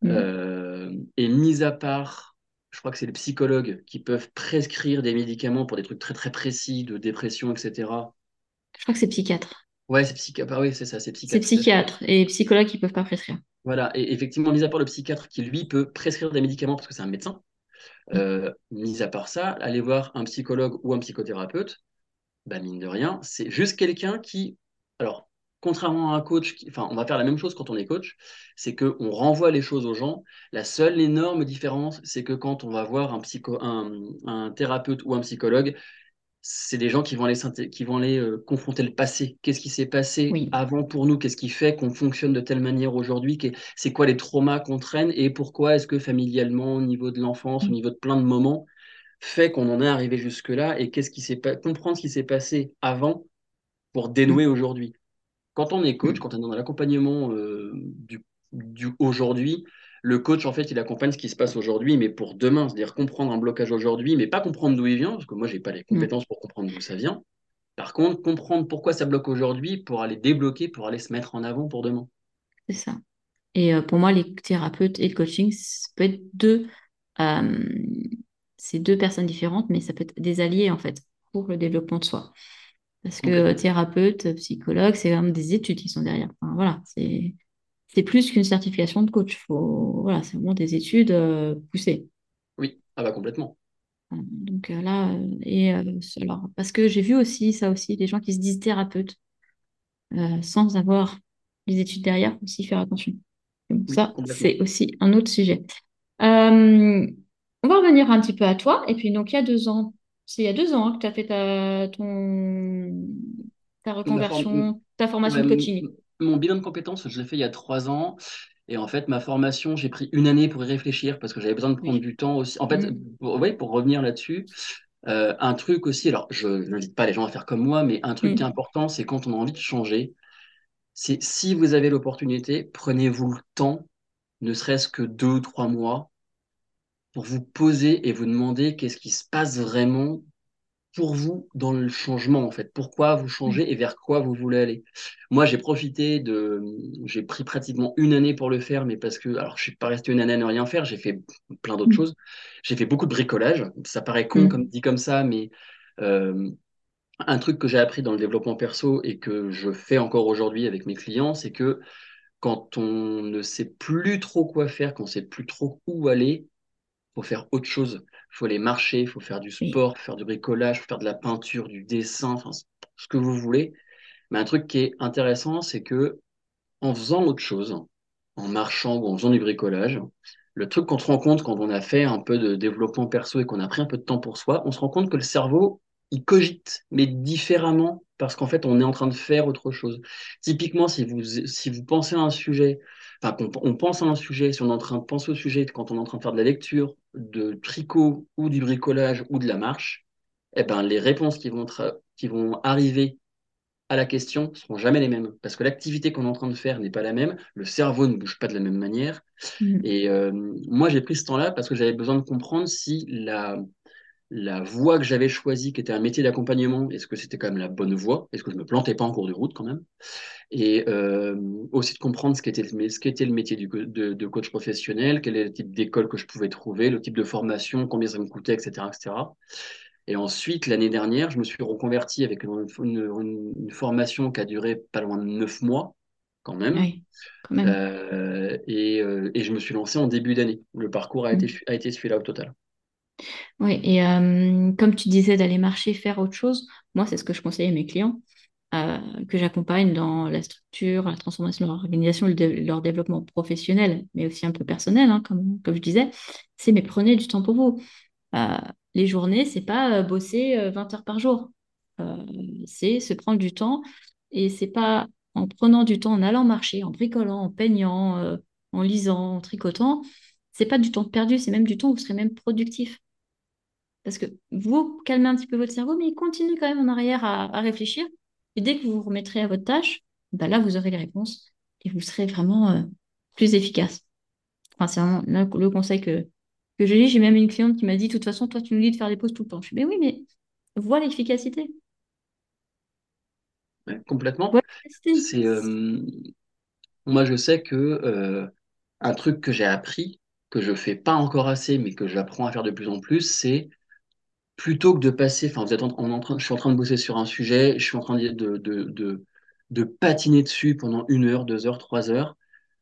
Mmh. Euh, et mis à part je crois que c'est les psychologues qui peuvent prescrire des médicaments pour des trucs très très précis de dépression, etc. Je crois que c'est psychiatre. Ouais, c'est psychiatre. Ah oui, c'est ça, c'est psychiatre. C'est psychiatre et psychologues qui peuvent pas prescrire. Voilà, et effectivement, mis à part le psychiatre qui lui peut prescrire des médicaments parce que c'est un médecin, mm. euh, mis à part ça, aller voir un psychologue ou un psychothérapeute, bah mine de rien, c'est juste quelqu'un qui, alors contrairement à un coach, enfin, on va faire la même chose quand on est coach, c'est qu'on renvoie les choses aux gens. La seule énorme différence, c'est que quand on va voir un, psycho, un, thérapeute ou un psychologue, c'est des gens qui vont aller, qui vont aller euh, confronter le passé. Qu'est-ce qui s'est passé avant pour nous? Qu'est-ce qui fait qu'on fonctionne de telle manière aujourd'hui? C'est quoi les traumas qu'on traîne? Et pourquoi est-ce que familialement, au niveau de l'enfance, au niveau de plein de moments, fait qu'on en est arrivé jusque-là? Et qu'est-ce qui s'est comprendre ce qui s'est passé avant pour dénouer aujourd'hui? Quand on est coach, mm. quand on est dans l'accompagnement euh, du, aujourd'hui, le coach, en fait, il accompagne ce qui se passe aujourd'hui, mais pour demain, c'est-à-dire comprendre un blocage aujourd'hui, mais pas comprendre d'où il vient, parce que moi, je n'ai pas les mm. compétences pour comprendre d'où ça vient. Par contre, comprendre pourquoi ça bloque aujourd'hui pour aller débloquer, pour aller se mettre en avant pour demain. C'est ça. Et euh, pour moi, les thérapeutes et le coaching, ça peut être deux, euh, c'est deux personnes différentes, mais ça peut être des alliés, en fait, pour le développement de soi. Parce que thérapeute, psychologue, c'est même des études qui sont derrière. voilà, c'est, c'est plus qu'une certification de coach. Faut, voilà, c'est vraiment des études euh, poussées. Oui, ah bah complètement. Donc euh, là, euh, et alors, parce que j'ai vu aussi ça aussi, des gens qui se disent thérapeutes sans avoir les études derrière, faut aussi faire attention. ça, c'est aussi un autre sujet. on va revenir un petit peu à toi. Et puis, donc, il y a deux ans, c'est il y a deux ans hein, que tu as fait ta, ton, ta reconversion, ta formation de coaching. Mon bilan de compétences, je l'ai fait il y a trois ans. Et en fait, ma formation, j'ai pris une année pour y réfléchir parce que j'avais besoin de prendre du temps aussi. En fait, mm. pour, pour revenir là-dessus, euh, un truc aussi, alors je n'invite pas les gens à faire comme moi, mais un truc qui est important, c'est quand on a envie de changer, c'est si vous avez l'opportunité, prenez-vous le temps, ne serait-ce que deux ou trois mois, pour vous poser et vous demander qu'est-ce qui se passe vraiment pour vous dans le changement en fait. Pourquoi vous changez et vers quoi vous voulez aller? Moi, j'ai profité de, j'ai pris pratiquement une année pour le faire, mais parce que, alors, je suis pas resté une année à ne rien faire. J'ai fait plein d'autres mm. choses. J'ai fait beaucoup de bricolage. Ça paraît con mm. comme dit comme ça, mais euh, un truc que j'ai appris dans le développement perso et que je fais encore aujourd'hui avec mes clients, c'est que quand on ne sait plus trop quoi faire, quand on sait plus trop où aller, faut faire autre chose. Il faut aller marcher, il faut faire du sport, faire du bricolage, faire de la peinture, du dessin, enfin, ce que vous voulez. Mais un truc qui est intéressant, c'est que en faisant autre chose, en marchant ou en faisant du bricolage, le truc qu'on se rend compte quand on a fait un peu de développement perso et qu'on a pris un peu de temps pour soi, on se rend compte que le cerveau, il cogite, mais différemment, parce qu'en fait, on est en train de faire autre chose. Typiquement, si vous, si vous pensez à un sujet, enfin, on, pense à un sujet, si on est en train de penser au sujet quand on est en train de faire de la lecture, de tricot ou du bricolage ou de la marche, eh ben, les réponses qui vont, qui vont arriver à la question ne seront jamais les mêmes. Parce que l'activité qu'on est en train de faire n'est pas la même, le cerveau ne bouge pas de la même manière. Mmh. Et euh, moi, j'ai pris ce temps-là parce que j'avais besoin de comprendre si la, la voie que j'avais choisie, qui était un métier d'accompagnement, est-ce que c'était quand même la bonne voie? Est-ce que je me plantais pas en cours de route quand même? Et euh, aussi de comprendre ce qu'était ce qu'était le métier du, de, de, coach professionnel, quel est le type d'école que je pouvais trouver, le type de formation, combien ça me coûtait, etc. etc. Et ensuite, l'année dernière, je me suis reconverti avec une, une, une, formation qui a duré pas loin de neuf mois, quand même. Oui, quand même. Euh, et, euh, et, je me suis lancé en début d'année. Le parcours a mmh. été, a été celui-là au total. Oui, et comme tu disais d'aller marcher, faire autre chose, moi, c'est ce que je conseille à mes clients, que j'accompagne dans la structure, la transformation de leur organisation, leur développement professionnel, mais aussi un peu personnel, hein, comme, je disais, c'est mais prenez du temps pour vous. Les journées, c'est pas bosser 20 heures par jour. c'est se prendre du temps et c'est pas en prenant du temps, en allant marcher, en bricolant, en peignant, en lisant, en tricotant, c'est pas du temps perdu, c'est même du temps où vous serez même productif. Parce que vous calmez un petit peu votre cerveau, mais il continue quand même en arrière à, réfléchir. Et dès que vous vous remettrez à votre tâche, bah là, vous aurez les réponses et vous serez vraiment plus efficace. Enfin, c'est vraiment le conseil que, que j'ai. J'ai même une cliente qui m'a dit, de toute façon, toi, tu nous dis de faire des pauses tout le temps. Je dis, mais oui, mais vois l'efficacité. complètement. C'est, moi, je sais que euh, un truc que j'ai appris, que je fais pas encore assez, mais que j'apprends à faire de plus en plus, c'est plutôt que de passer, enfin, vous êtes en, train, je suis en train de bosser sur un sujet, je suis en train de, de, de, de patiner dessus pendant une heure, deux heures, trois heures.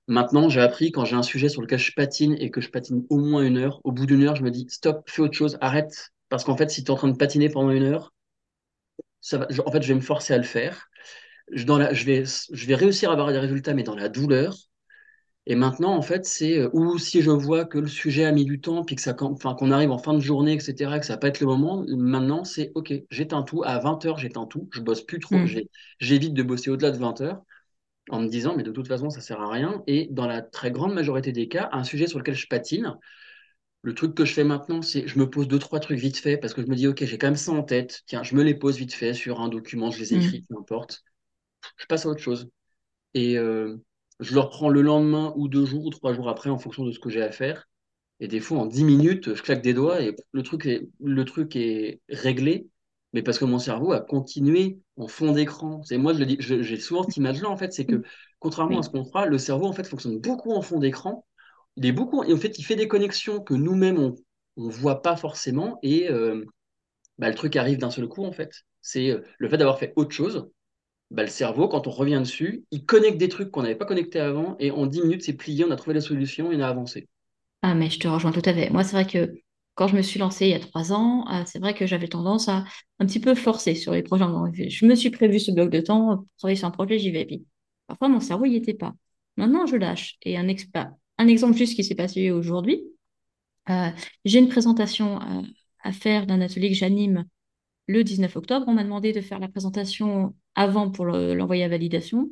Maintenant, j'ai appris quand j'ai un sujet sur lequel je patine et que je patine au moins une heure, au bout d'une heure, je me dis stop, fais autre chose, arrête. Parce qu'en fait, si tu es en train de patiner pendant une heure, ça va, en fait, je vais me forcer à le faire. Je, dans la, je, vais, je vais réussir à avoir des résultats, mais dans la douleur. Et maintenant, en fait, c'est euh, ou si je vois que le sujet a mis du temps, puis que ça, enfin, qu'on arrive en fin de journée, etc., que ça va pas être le moment, maintenant, c'est OK, j'éteins tout. À 20h, j'éteins tout. Je bosse plus trop. Mm. J'évite de bosser au-delà de 20h en me disant, mais de toute façon, ça sert à rien. Et dans la très grande majorité des cas, un sujet sur lequel je patine, le truc que je fais maintenant, c'est je me pose deux, trois trucs vite fait parce que je me dis, OK, j'ai quand même ça en tête. Tiens, je me les pose vite fait sur un document, je les mm. écris, peu importe. Je passe à autre chose. Et, euh, je le reprends le lendemain ou deux jours ou trois jours après en fonction de ce que j'ai à faire. Et des fois, en dix minutes, je claque des doigts et le truc est, le truc est réglé, mais parce que mon cerveau a continué en fond d'écran. C'est moi, je dis, j'ai souvent cette image-là, en fait, c'est que contrairement à ce qu'on croit, le cerveau, en fait, fonctionne beaucoup en fond d'écran. Il est beaucoup, et en fait, il fait des connexions que nous-mêmes, on ne voit pas forcément, et euh, bah, le truc arrive d'un seul coup, en fait. C'est euh, le fait d'avoir fait autre chose, bah, le cerveau, quand on revient dessus, il connecte des trucs qu'on n'avait pas connectés avant et en 10 minutes, c'est plié, on a trouvé la solution et on a avancé. Ah, mais je te rejoins tout à fait. Moi, c'est vrai que quand je me suis lancée il y a trois ans, ah, c'est vrai que j'avais tendance à un petit peu forcer sur les projets. Je me suis prévu ce bloc de temps pour travailler sur un projet, j'y vais. Puis parfois, mon cerveau n'y était pas. Maintenant, je lâche. Et un, bah, un exemple juste qui s'est passé aujourd'hui, euh, j'ai une présentation à faire d'un atelier que j'anime le 19 octobre. On m'a demandé de faire la présentation avant pour l'envoyer à validation.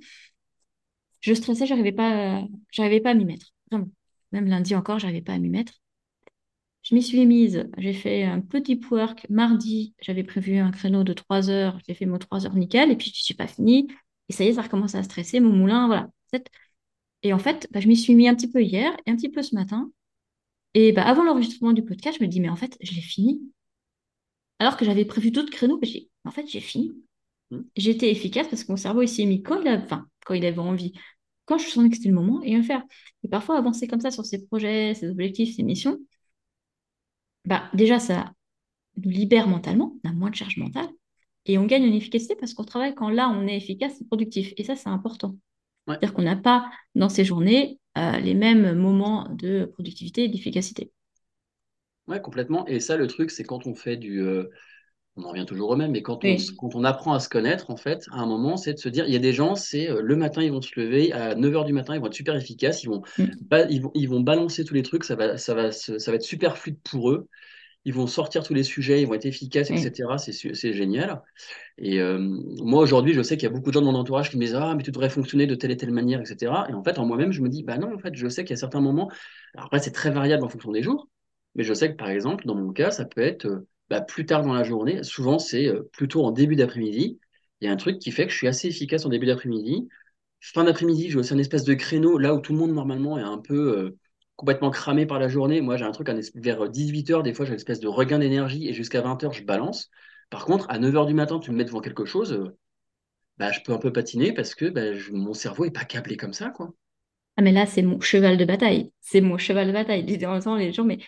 Je stressais, j'arrivais pas, j'arrivais pas à m'y mettre. Vraiment. Même lundi encore, j'arrivais pas à m'y mettre. Je m'y suis mise. J'ai fait un petit work mardi. J'avais prévu un créneau de 3 heures. J'ai fait mon 3 heures nickel. Et puis, je suis pas fini. Et ça y est, ça recommence à stresser. Mon moulin, voilà. Et en fait, bah, je m'y suis mis un petit peu hier et un petit peu ce matin. Et bah, avant l'enregistrement du podcast, je me dis, mais en fait, je l'ai fini. Alors que j'avais prévu d'autres créneaux. En fait, j'ai fini. Hmm. J'étais efficace parce que mon cerveau il s'est mis quand il, a, enfin, quand il avait envie, quand je sentais que c'était le moment, et le faire. Et parfois, avancer comme ça sur ses projets, ses objectifs, ses missions, bah, déjà, ça nous libère mentalement, on a moins de charge mentale, et on gagne en efficacité parce qu'on travaille quand là, on est efficace et productif. Et ça, c'est important. C'est-à-dire qu'on n'a pas dans ces journées euh, les mêmes moments de productivité et d'efficacité. Oui, complètement. Et ça, le truc, c'est quand on fait du, euh, on en revient toujours au même, mais quand on, quand on apprend à se connaître, en fait, à un moment, c'est de se dire, il y a des gens, c'est euh, le matin, ils vont se lever, à 9h du matin, ils vont être super efficaces, ils vont, mm. ils vont, ils vont balancer tous les trucs, ça va, ça, va, ça va être super fluide pour eux, ils vont sortir tous les sujets, ils vont être efficaces, etc. C'est génial. Et euh, moi, aujourd'hui, je sais qu'il y a beaucoup de gens dans mon entourage qui me disent, ah, mais tu devrais fonctionner de telle et telle manière, etc. Et en fait, en moi-même, je me dis, bah non, en fait, je sais qu'il y a certains moments, alors après, c'est très variable en fonction des jours, mais je sais que, par exemple, dans mon cas, ça peut être euh, bah, plus tard dans la journée. Souvent, c'est euh, plutôt en début d'après-midi. Il y a un truc qui fait que je suis assez efficace en début d'après-midi. Fin d'après-midi, j'ai aussi un espèce de créneau là où tout le monde normalement est un peu euh, complètement cramé par la journée. Moi, j'ai un truc vers 18h, des fois, j'ai une espèce de regain d'énergie et jusqu'à 20h, je balance. Par contre, à 9h du matin, tu me mets devant quelque chose, bah, je peux un peu patiner parce que bah, mon cerveau n'est pas câblé comme ça, quoi. Ah, mais là, c'est mon cheval de bataille. C'est mon cheval de bataille. Littéralement, les gens, mais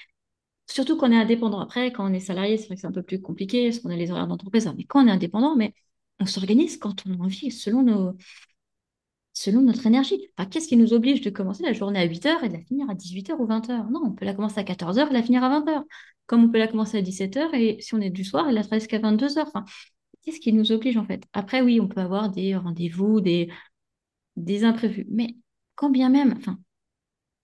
surtout quand on est indépendant. Après, quand on est salarié, c'est vrai que c'est un peu plus compliqué parce qu'on a les horaires d'entreprise. Mais quand on est indépendant, mais on s'organise quand on a envie, selon notre énergie. qu'est-ce qui nous oblige de commencer la journée à 8h et de la finir à 18h ou 20h Non, on peut la commencer à 14h et la finir à 20h. Comme on peut la commencer à 17h et si on est du soir, elle la faire jusqu'à 22h. Enfin, qu'est-ce qui nous oblige en fait? Après, oui, on peut avoir des rendez-vous, des, des imprévus. Mais quand bien même, enfin,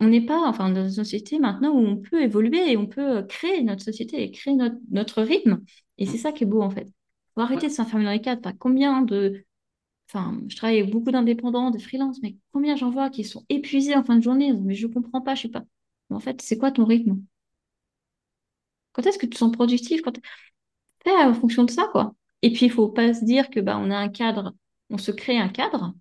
on n'est pas enfin, dans une société maintenant où on peut évoluer et on peut créer notre société et créer notre, notre rythme. Et c'est ça qui est beau en fait. Faut arrêter de s'enfermer dans les cadres. Combien de Enfin, je travaille avec beaucoup d'indépendants, de freelance, mais combien j'en vois qui sont épuisés en fin de journée? Mais je ne comprends pas, je sais pas. Mais en fait, c'est quoi ton rythme? Quand est-ce que tu te sens productif? Quand... Fais en fonction de ça, quoi. Et puis, il faut pas se dire que bah, on a un cadre, on se crée un cadre,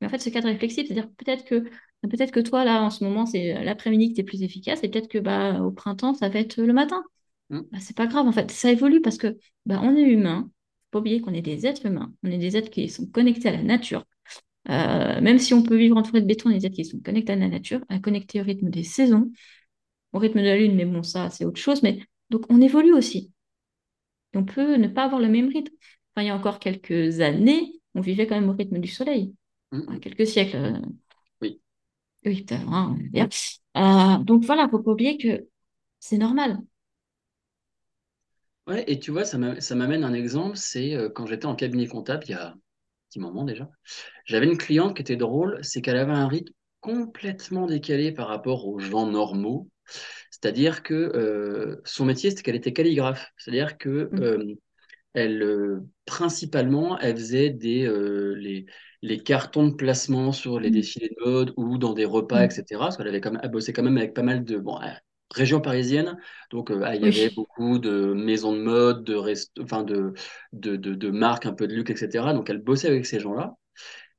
mais en fait, ce cadre est flexible, c'est-à-dire peut-être que peut-être que toi, là, en ce moment, c'est l'après-midi que tu es plus efficace, et peut-être que bah, au printemps, ça va être le matin. Mm. Bah, c'est pas grave, en fait, ça évolue parce que bah, on est humain, pas oublier qu'on est des êtres humains, on est des êtres qui sont connectés à la nature. Euh, même si on peut vivre entouré de béton, on est des êtres qui sont connectés à la nature, connectés au rythme des saisons, au rythme de la lune, mais bon, ça, c'est autre chose. Mais donc, on évolue aussi. on peut ne pas avoir le même rythme. Enfin, il y a encore quelques années, on vivait quand même au rythme du soleil. Mm-hmm. quelques siècles. Euh, oui. Oui, peut-être. Hein, euh, donc voilà, il ne faut pas oublier que c'est normal. Ouais, et tu vois, ça m'amène un exemple, c'est euh, quand j'étais en cabinet comptable, il y a un petit moment déjà, j'avais une cliente qui était drôle, c'est qu'elle avait un rythme complètement décalé par rapport aux gens normaux. C'est-à-dire que euh, son métier, c'était qu'elle était calligraphe. C'est-à-dire que euh, elle, principalement, elle faisait des, les, les cartons de placement sur les mmh. défilés de mode ou dans des repas, etc. Mmh. Parce qu'elle avait quand même, bossé quand même avec pas mal de, bon, région parisienne. Donc, euh, ah, il y avait beaucoup de maisons de mode, de, enfin, de, de, de, marques un peu de luxe, etc. Donc, elle bossait avec ces gens-là.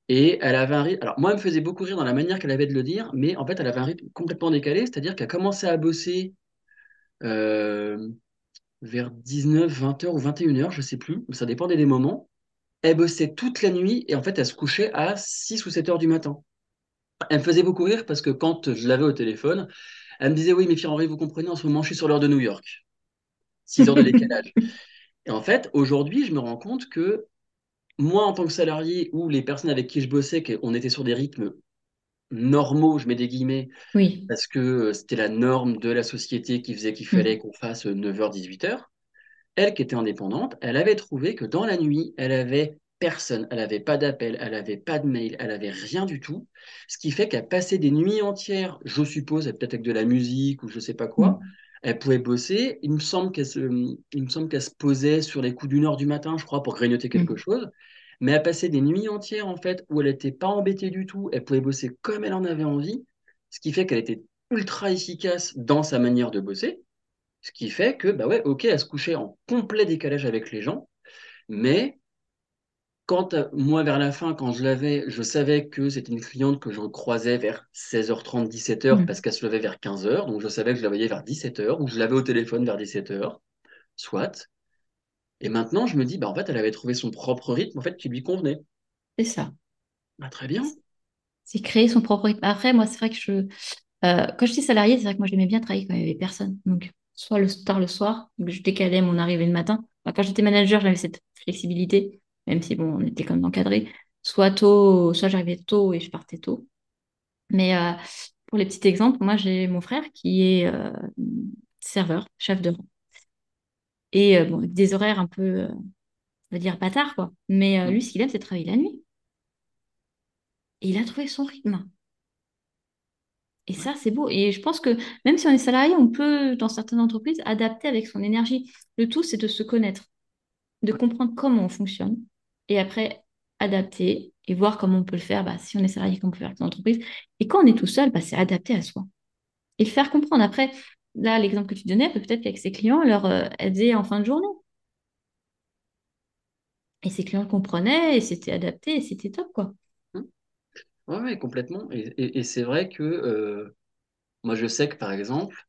Et elle avait un rythme. Alors, moi, elle me faisait beaucoup rire dans la manière qu'elle avait de le dire, mais en fait, elle avait un rythme complètement décalé, c'est-à-dire qu'elle commençait à bosser euh, vers 19, 20h ou 21h, je sais plus, ça dépendait des moments. Elle bossait toute la nuit et en fait, elle se couchait à 6 ou 7 heures du matin. Elle me faisait beaucoup rire parce que quand je l'avais au téléphone, elle me disait, oui, mais Pierre-Henri, vous comprenez, en ce moment, je suis sur l'heure de New York. 6 heures de décalage. (laughs) Et en fait, aujourd'hui, je me rends compte que moi, en tant que salarié, ou les personnes avec qui je bossais, on était sur des rythmes normaux, je mets des guillemets, oui. parce que euh, c'était la norme de la société qui faisait qu'il fallait mm. qu'on fasse 9h, 18h. Elle, qui était indépendante, elle avait trouvé que dans la nuit, elle avait personne. Elle n'avait pas d'appel, elle n'avait pas de mail, elle n'avait rien du tout. Ce qui fait qu'elle passait des nuits entières, je suppose, peut-être avec de la musique ou je ne sais pas quoi. Mm. Elle pouvait bosser. Il me semble qu'elle se, il me semble qu'elle se posait sur les coups d'une heure du matin, je crois, pour grignoter mm. quelque chose. Mais elle passait des nuits entières, en fait, où elle n'était pas embêtée du tout. Elle pouvait bosser comme elle en avait envie. Ce qui fait qu'elle était ultra efficace dans sa manière de bosser. Ce qui fait que, bah ouais, ok, elle se couchait en complet décalage avec les gens, mais quand euh, moi, vers la fin, quand je l'avais, je savais que c'était une cliente que je croisais vers 16h30, 17h, mm. parce qu'elle se levait vers 15h. Donc, je savais que je la voyais vers 17h, ou je l'avais au téléphone vers 17h, soit. Et maintenant, je me dis, bah, en fait, elle avait trouvé son propre rythme, en fait, qui lui convenait. C'est ça. Bah, très bien. C'est créer son propre rythme. Après, moi, c'est vrai que je. Euh, quand j'étais salariée, c'est vrai que moi, j'aimais bien travailler quand il n'y avait personne. Donc, soit le tard le soir, je décalais mon arrivée le matin. quand j'étais manager, j'avais cette flexibilité même si bon, on était quand même encadré. Soit tôt, soit j'arrivais tôt et je partais tôt. Mais euh, pour les petits exemples, moi j'ai mon frère qui est euh, serveur, chef de rang. Et euh, bon, des horaires un peu, on va dire, bâtard, quoi. Mais lui, ce qu'il aime, c'est travailler la nuit. Et il a trouvé son rythme. Et ça, c'est beau. Et je pense que même si on est salarié, on peut, dans certaines entreprises, adapter avec son énergie. Le tout, c'est de se connaître, de comprendre comment on fonctionne et après adapter et voir comment on peut le faire. Bah, si on est salarié, comment on peut faire avec l'entreprise. Et quand on est tout seul, bah, c'est adapter à soi. Et le faire comprendre. Après, là, l'exemple que tu donnais, peut-être qu'avec ses clients, leur euh, aider en fin de journée. Et ses clients comprenaient et c'était adapté et c'était top, quoi. Oui, complètement. Et, c'est vrai que euh, Moi, je sais que, par exemple,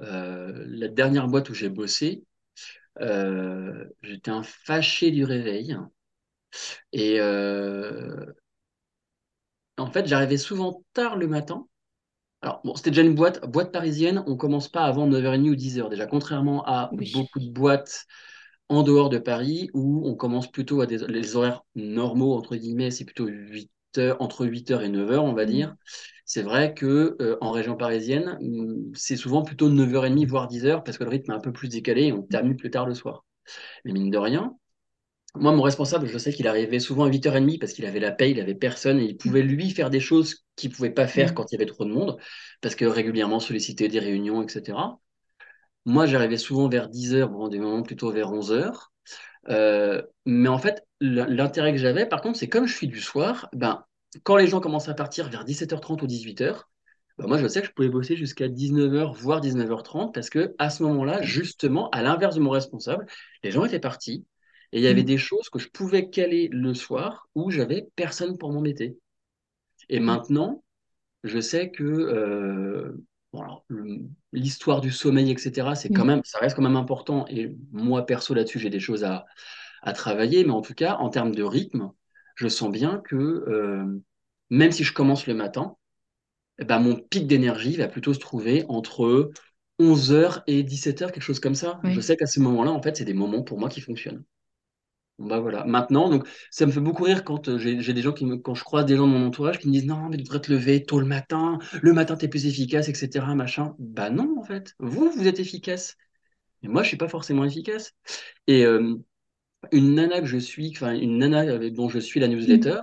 euh, la dernière boîte où j'ai bossé, j'étais un fâché du réveil. Et en fait, j'arrivais souvent tard le matin. Alors, bon, c'était déjà une boîte, boîte parisienne, on commence pas avant 9h30 ou 10h. Déjà, contrairement à Oui. beaucoup de boîtes en dehors de Paris où on commence plutôt à des les horaires normaux, entre guillemets, c'est plutôt 8 heures, entre 8h et 9h, on va dire. Mm. C'est vrai que euh, en région parisienne, hum, c'est souvent plutôt 9h30, voire 10h, parce que le rythme est un peu plus décalé et on termine plus tard le soir. Mais mine de rien, moi, mon responsable, je sais qu'il arrivait souvent à 8h30 parce qu'il avait la paye, il avait personne et il pouvait lui faire des choses qu'il pouvait pas faire Mm. quand il y avait trop de monde, parce que régulièrement solliciter des réunions, etc. Moi, j'arrivais souvent vers 10h, bon, des moments plutôt vers 11h. Euh, mais en fait, l'intérêt que j'avais, par contre, c'est comme je suis du soir, ben, quand les gens commencent à partir vers 17h30 ou 18h, ben, moi, je sais que je pouvais bosser jusqu'à 19h, voire 19h30, parce que à ce moment-là, justement, à l'inverse de mon responsable, les gens étaient partis et il y avait Mm. des choses que je pouvais caler le soir où j'avais personne pour m'embêter. Et maintenant, je sais que euh, bon, l'histoire du sommeil, etc., c'est quand Mm. même, ça reste quand même important. Et moi, perso, là-dessus, j'ai des choses à, à travailler. Mais en tout cas, en termes de rythme, je sens bien que euh, même si je commence le matin, eh ben, mon pic d'énergie va plutôt se trouver entre 11 heures et 17 heures, quelque chose comme ça. Je sais qu'à ce moment-là, en fait, c'est des moments pour moi qui fonctionnent. Bah voilà. Maintenant, donc, ça me fait beaucoup rire quand euh, j'ai des gens qui me, quand je croise des gens de mon entourage qui me disent non, mais tu devrais te lever tôt le matin, le matin t'es plus efficace, etc. Machin. Bah non, en fait. Vous, vous êtes efficace. Mais moi, je suis pas forcément efficace. Et euh, une nana que je suis, enfin, une nana avec, dont je suis la newsletter,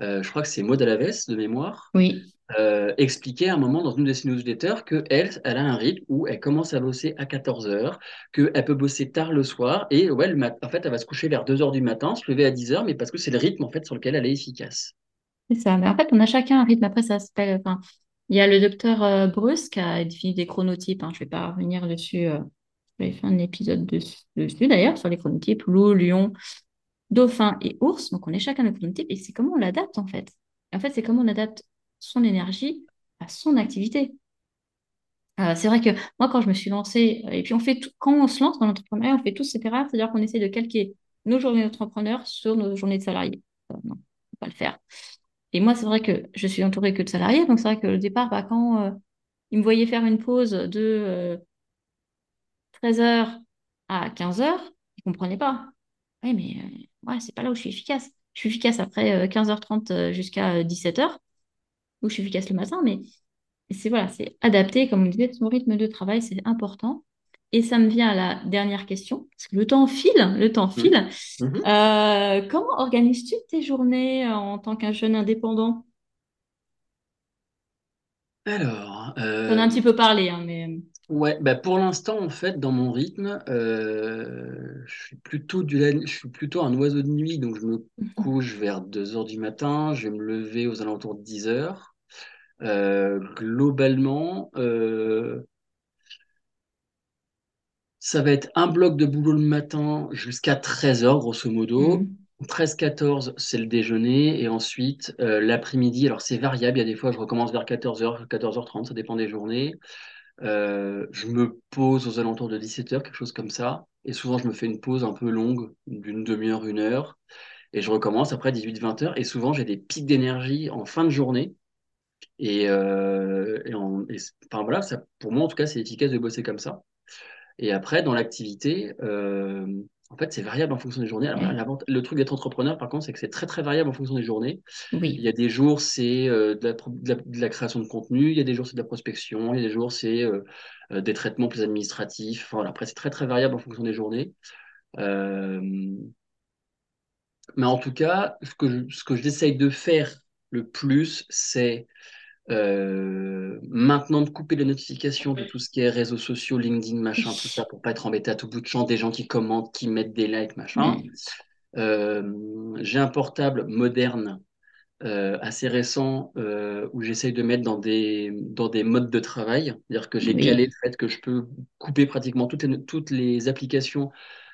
euh, je crois que c'est Maud Alaves de mémoire, Oui. Euh, expliquait à un moment dans une de ses newsletters que elle, a un rythme où elle commence à bosser à 14 heures, qu'elle peut bosser tard le soir, et ouais, le en fait, elle va se coucher vers 2 heures du matin, se lever à 10 heures, mais parce que c'est le rythme en fait sur lequel elle est efficace. C'est ça. Mais en fait, on a chacun un rythme. Après, ça s'appelle. Il y a le docteur euh, Bruce qui a défini des chronotypes. hein. Je vais pas revenir dessus. euh, J'avais fait un épisode dessus, dessus, d'ailleurs sur les chronotypes loup, lion, dauphin et ours. Donc, on est chacun notre chronotype et c'est comment on l'adapte en fait. En fait, c'est comment on adapte son énergie à son activité. Euh, c'est vrai que moi, quand je me suis lancée, euh, et puis on fait tout, quand on se lance dans l'entrepreneuriat, on fait tout séparat, c'est-à-dire qu'on essaie de calquer nos journées d'entrepreneur sur nos journées de salariés. Euh, non, on peut pas le faire. Et moi, c'est vrai que je suis entourée que de salariés, donc c'est vrai que au départ, bah, quand euh, ils me voyaient faire une pause de euh, 13h à 15h, ils ne comprenaient pas. Oui, mais ouais, c'est pas là où je suis efficace. Je suis efficace après 15h30 jusqu'à 17h, où je suis efficace le matin, mais c'est voilà, c'est adapté, comme on disait, son rythme de travail, c'est important. Et ça me vient à la dernière question, parce que le temps file, le temps Mhm. file. Mhm. Euh, comment organises-tu tes journées euh, en tant qu'un jeune indépendant? Alors, J'en ai un euh, petit peu parlé, hein, mais ouais, bah pour l'instant, en fait, dans mon rythme, euh, je suis plutôt du, je suis plutôt un oiseau de nuit, donc je me couche vers 2 heures du matin, je vais me lever aux alentours de 10 heures. Euh, globalement, euh, ça va être un bloc de boulot le matin jusqu'à 13 heures, grosso modo. Hmm, 13-14, c'est le déjeuner. Et ensuite, euh, l'après-midi, alors c'est variable. Il y a des fois, je recommence vers 14h, 14h30, ça dépend des journées. Euh, je me pose aux alentours de 17h, quelque chose comme ça. Et souvent, je me fais une pause un peu longue, d'une demi-heure, une heure. Et je recommence après 18-20 heures. Et souvent, j'ai des pics d'énergie en fin de journée. Et, euh, et, et enfin, voilà, ça, pour moi, en tout cas, c'est efficace de bosser comme ça. Et après, dans l'activité, euh, en fait, c'est variable en fonction des journées. Alors, le truc d'être entrepreneur, par contre, c'est que c'est très, très variable en fonction des journées. Il y a des jours, c'est euh, de la, pro- de la- de la création de contenu. Il y a des jours, c'est de la prospection. Il y a des jours, c'est des traitements plus administratifs. Enfin, voilà. Après, c'est très, très variable en fonction des journées. Mais en tout cas, ce que je, ce que j'essaye de faire le plus, c'est Euh, maintenant, de couper les notifications de tout ce qui est réseaux sociaux, LinkedIn, machin, tout ça, pour pas être embêté à tout bout de champ, des gens qui commentent, qui mettent des likes, machin. Hmm, Euh, j'ai un portable moderne, euh, assez récent, où j'essaye de mettre dans des, dans des modes de travail. C'est-à-dire que j'ai calé le fait que je peux couper pratiquement toutes les, toutes les applications,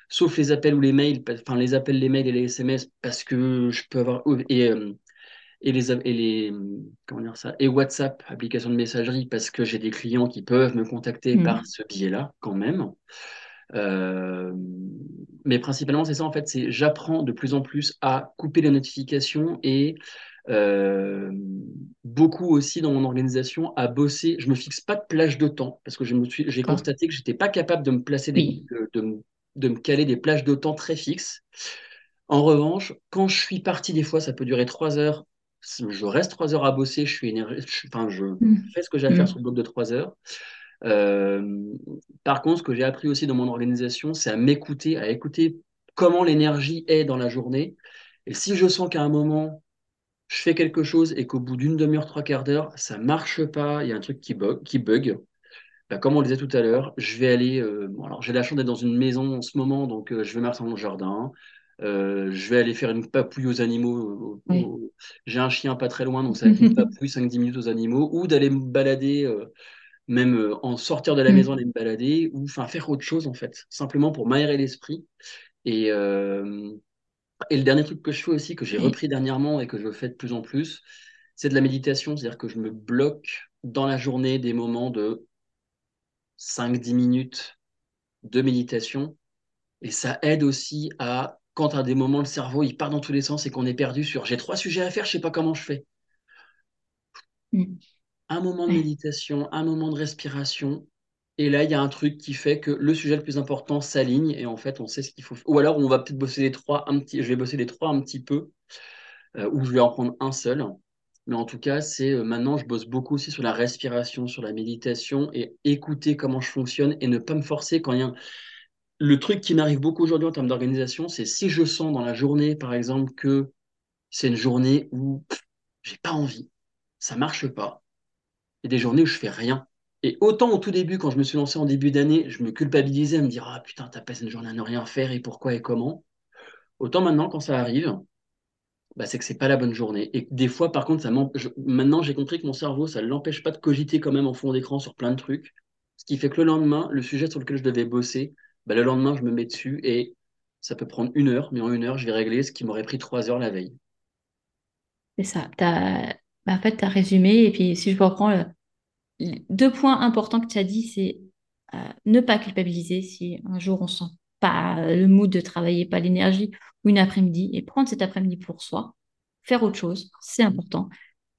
sauf les appels ou les mails, enfin les appels, les mails et les SMS, parce que je peux avoir... Et, euh, et les, et les comment dire ça et WhatsApp, application de messagerie, parce que j'ai des clients qui peuvent me contacter Mm. par ce biais-là quand même. Euh, mais principalement, c'est ça en fait, c'est j'apprends de plus en plus à couper les notifications et euh, beaucoup aussi dans mon organisation à bosser. Je me fixe pas de plage de temps parce que je me suis, j'ai constaté que j'étais pas capable de me placer des, Oui. de, de me caler des plages de temps très fixes. En revanche, quand je suis parti, des fois, ça peut durer trois heures. Je reste trois heures à bosser, je suis énervé, je- enfin, je Mm. fais ce que j'ai à faire Mm. sur le bloc de trois heures. Euh, par contre, ce que j'ai appris aussi dans mon organisation, c'est à m'écouter, à écouter comment l'énergie est dans la journée. Et si je sens qu'à un moment, je fais quelque chose et qu'au bout d'une demi-heure, trois quarts d'heure, ça marche pas, il y a un truc qui bug, qui bug, bah, comme on le disait tout à l'heure, je vais aller. euh, bon, alors, j'ai la chance d'être dans une maison en ce moment, donc euh, je vais marcher dans mon jardin. Euh, je vais aller faire une papouille aux animaux. Oui. J'ai un chien pas très loin, donc ça va être une (laughs) papouille 5-10 minutes aux animaux, ou d'aller me balader, euh, même euh, en sortir de la maison, Mm. aller me balader, ou enfin faire autre chose en fait, simplement pour m'aérer l'esprit. Et, et le dernier truc que je fais aussi, que j'ai Oui. repris dernièrement et que je fais de plus en plus, c'est de la méditation, c'est-à-dire que je me bloque dans la journée des moments de 5-10 minutes de méditation. Et ça aide aussi à, quand à des moments le cerveau il part dans tous les sens et qu'on est perdu sur j'ai trois sujets à faire, je sais pas comment je fais. Mm. Un moment de Ouais. méditation, un moment de respiration. Et là, il y a un truc qui fait que le sujet le plus important s'aligne et en fait, on sait ce qu'il faut. Ou alors, on va peut-être bosser les trois un petit. Je vais bosser les trois un petit peu, euh, ou je vais en prendre un seul. Mais en tout cas, c'est euh, maintenant, je bosse beaucoup aussi sur la respiration, sur la méditation et écouter comment je fonctionne et ne pas me forcer quand il y a un- Le truc qui m'arrive beaucoup aujourd'hui en termes d'organisation, c'est si je sens dans la journée, par exemple, que c'est une journée où j'ai pas envie, ça marche pas. Il y a des journées où je fais rien. Et autant au tout début, quand je me suis lancé en début d'année, je me culpabilisais à me dire, ah putain, t'as passé une journée à ne rien faire et pourquoi et comment. Autant maintenant, quand ça arrive, bah, c'est que c'est pas la bonne journée. Et des fois, par contre, ça maintenant, j'ai compris que mon cerveau, ça ne l'empêche pas de cogiter quand même en fond d'écran sur plein de trucs. Ce qui fait que le lendemain, le sujet sur lequel je devais bosser, bah, le lendemain, je me mets dessus et ça peut prendre une heure, mais en une heure, je vais régler ce qui m'aurait pris trois heures la veille. C'est ça. Bah, en fait, tu as résumé. Et puis, si je reprends deux points importants que tu as dit, c'est euh, ne pas culpabiliser si un jour on sent pas le mood de travailler, pas l'énergie, ou une après-midi, et prendre cet après-midi pour soi, faire autre chose, c'est important.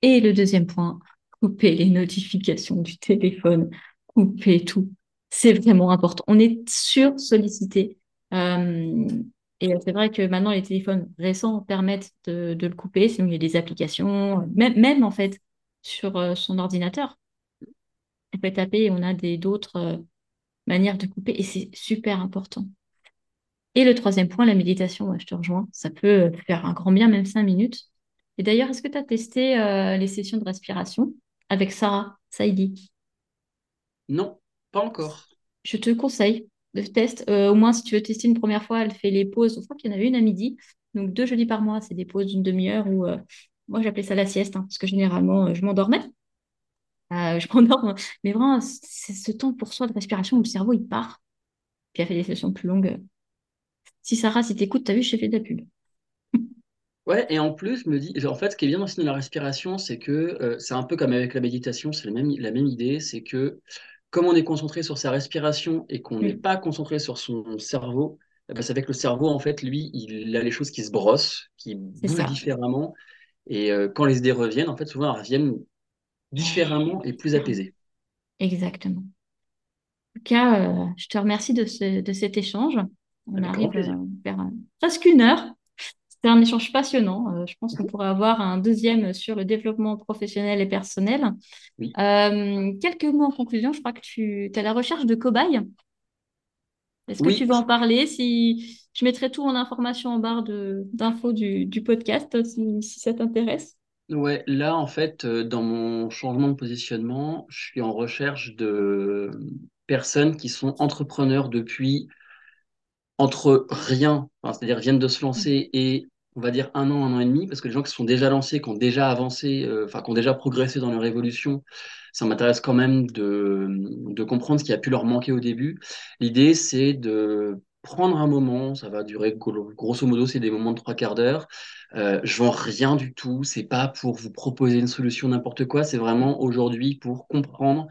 Et le deuxième point, couper les notifications du téléphone, couper tout. C'est vraiment important. On est sur sollicité. Euh, et c'est vrai que maintenant, les téléphones récents permettent de, de le couper. Sinon, il y a des applications, même, même en fait, sur euh, son ordinateur. On peut taper et on a d'autres euh, manières de couper et c'est super important. Et le troisième point, la méditation, je te rejoins. Ça peut faire un grand bien, même cinq minutes. Et d'ailleurs, est-ce que tu as testé les sessions de respiration avec Sarah Saidi? Non, pas encore. Je te conseille de tester. Euh, au moins, si tu veux tester une première fois, elle fait les pauses. Je crois qu'il y en avait une à midi. Donc, deux jeudis par mois, c'est des pauses d'une demi-heure où euh, moi, j'appelais ça la sieste, hein, parce que généralement, euh, je m'endormais. Je m'endors. Mais vraiment, c'est ce temps pour soi de respiration où le cerveau, il part. Puis elle fait des sessions plus longues. Si Sarah, si t'écoutes, t'as vu, j'ai fait de la pub. (laughs) Ouais, et en plus, je me dis, en fait, ce qui est bien aussi dans la respiration, c'est que euh, c'est un peu comme avec la méditation, c'est la même, la même idée, c'est que comme on est concentré sur sa respiration et qu'on n'est Mm. pas concentré sur son cerveau, eh ben, ça fait que le cerveau, en fait, lui, il a les choses qui se brossent, qui bougent différemment, et euh, quand les idées reviennent, en fait, souvent, elles reviennent différemment et plus apaisées. Exactement. En tout cas, euh, je te remercie de, ce- de cet échange. On Avec arrive euh, vers presque une heure. C'était un échange passionnant. Euh, je pense qu'on pourrait avoir un deuxième sur le développement professionnel et personnel. Oui. Euh, quelques mots en conclusion. Je crois que tu es à la recherche de cobayes. Est-ce que tu veux en parler? Si je mettrai tout en information en barre d'infos du, du podcast, si, si ça t'intéresse. ouais, là, en fait, euh, dans mon changement de positionnement, je suis en recherche de personnes qui sont entrepreneurs depuis entre rien, enfin, c'est-à-dire viennent de se lancer et on va dire un an, un an et demi, parce que les gens qui sont déjà lancés, qui ont déjà avancé, euh, enfin qui ont déjà progressé dans leur évolution, ça m'intéresse quand même de, de comprendre ce qui a pu leur manquer au début. L'idée, c'est de prendre un moment, ça va durer grosso modo, c'est des moments de trois quarts d'heure. Euh, je vends rien du tout, c'est pas pour vous proposer une solution n'importe quoi, c'est vraiment aujourd'hui pour comprendre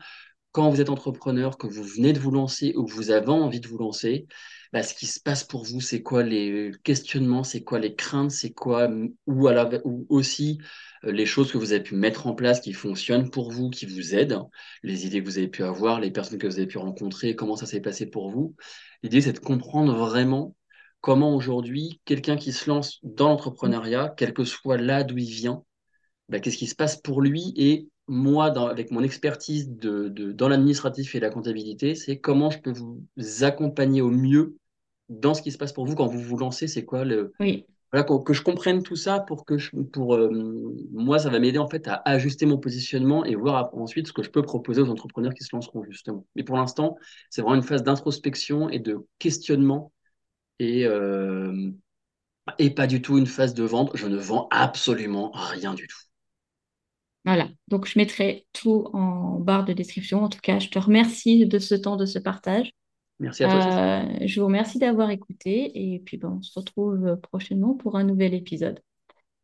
quand vous êtes entrepreneur, que vous venez de vous lancer ou que vous avez envie de vous lancer, bah, ce qui se passe pour vous, c'est quoi les questionnements, c'est quoi les craintes, c'est quoi, ou, à ou aussi euh, les choses que vous avez pu mettre en place qui fonctionnent pour vous, qui vous aident, les idées que vous avez pu avoir, les personnes que vous avez pu rencontrer, comment ça s'est passé pour vous. L'idée, c'est de comprendre vraiment comment aujourd'hui, quelqu'un qui se lance dans l'entrepreneuriat, quel que soit là d'où il vient, bah, qu'est-ce qui se passe pour lui et moi, avec mon expertise de, dans l'administratif et la comptabilité, c'est comment je peux vous accompagner au mieux dans ce qui se passe pour vous quand vous vous lancez. C'est quoi le. Oui. Voilà, que, je comprenne tout ça pour que je, pour euh, moi, ça va m'aider en fait à ajuster mon positionnement et voir ensuite ce que je peux proposer aux entrepreneurs qui se lanceront justement. Mais pour l'instant, c'est vraiment une phase d'introspection et de questionnement et, euh, et pas du tout une phase de vente. Je ne vends absolument rien du tout. Voilà, donc je mettrai tout en barre de description. En tout cas, je te remercie de ce temps, de ce partage. Merci à toi. Euh, je vous remercie d'avoir écouté et puis bon, on se retrouve prochainement pour un nouvel épisode.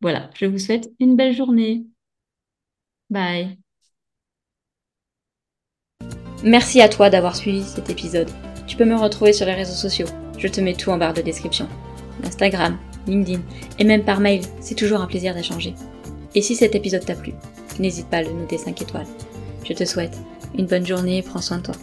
Voilà, je vous souhaite une belle journée. Bye. Merci à toi d'avoir suivi cet épisode. Tu peux me retrouver sur les réseaux sociaux. Je te mets tout en barre de description. Instagram, LinkedIn et même par mail. C'est toujours un plaisir d'échanger. Et si cet épisode t'a plu, n'hésite pas à le noter 5 étoiles. Je te souhaite une bonne journée et prends soin de toi.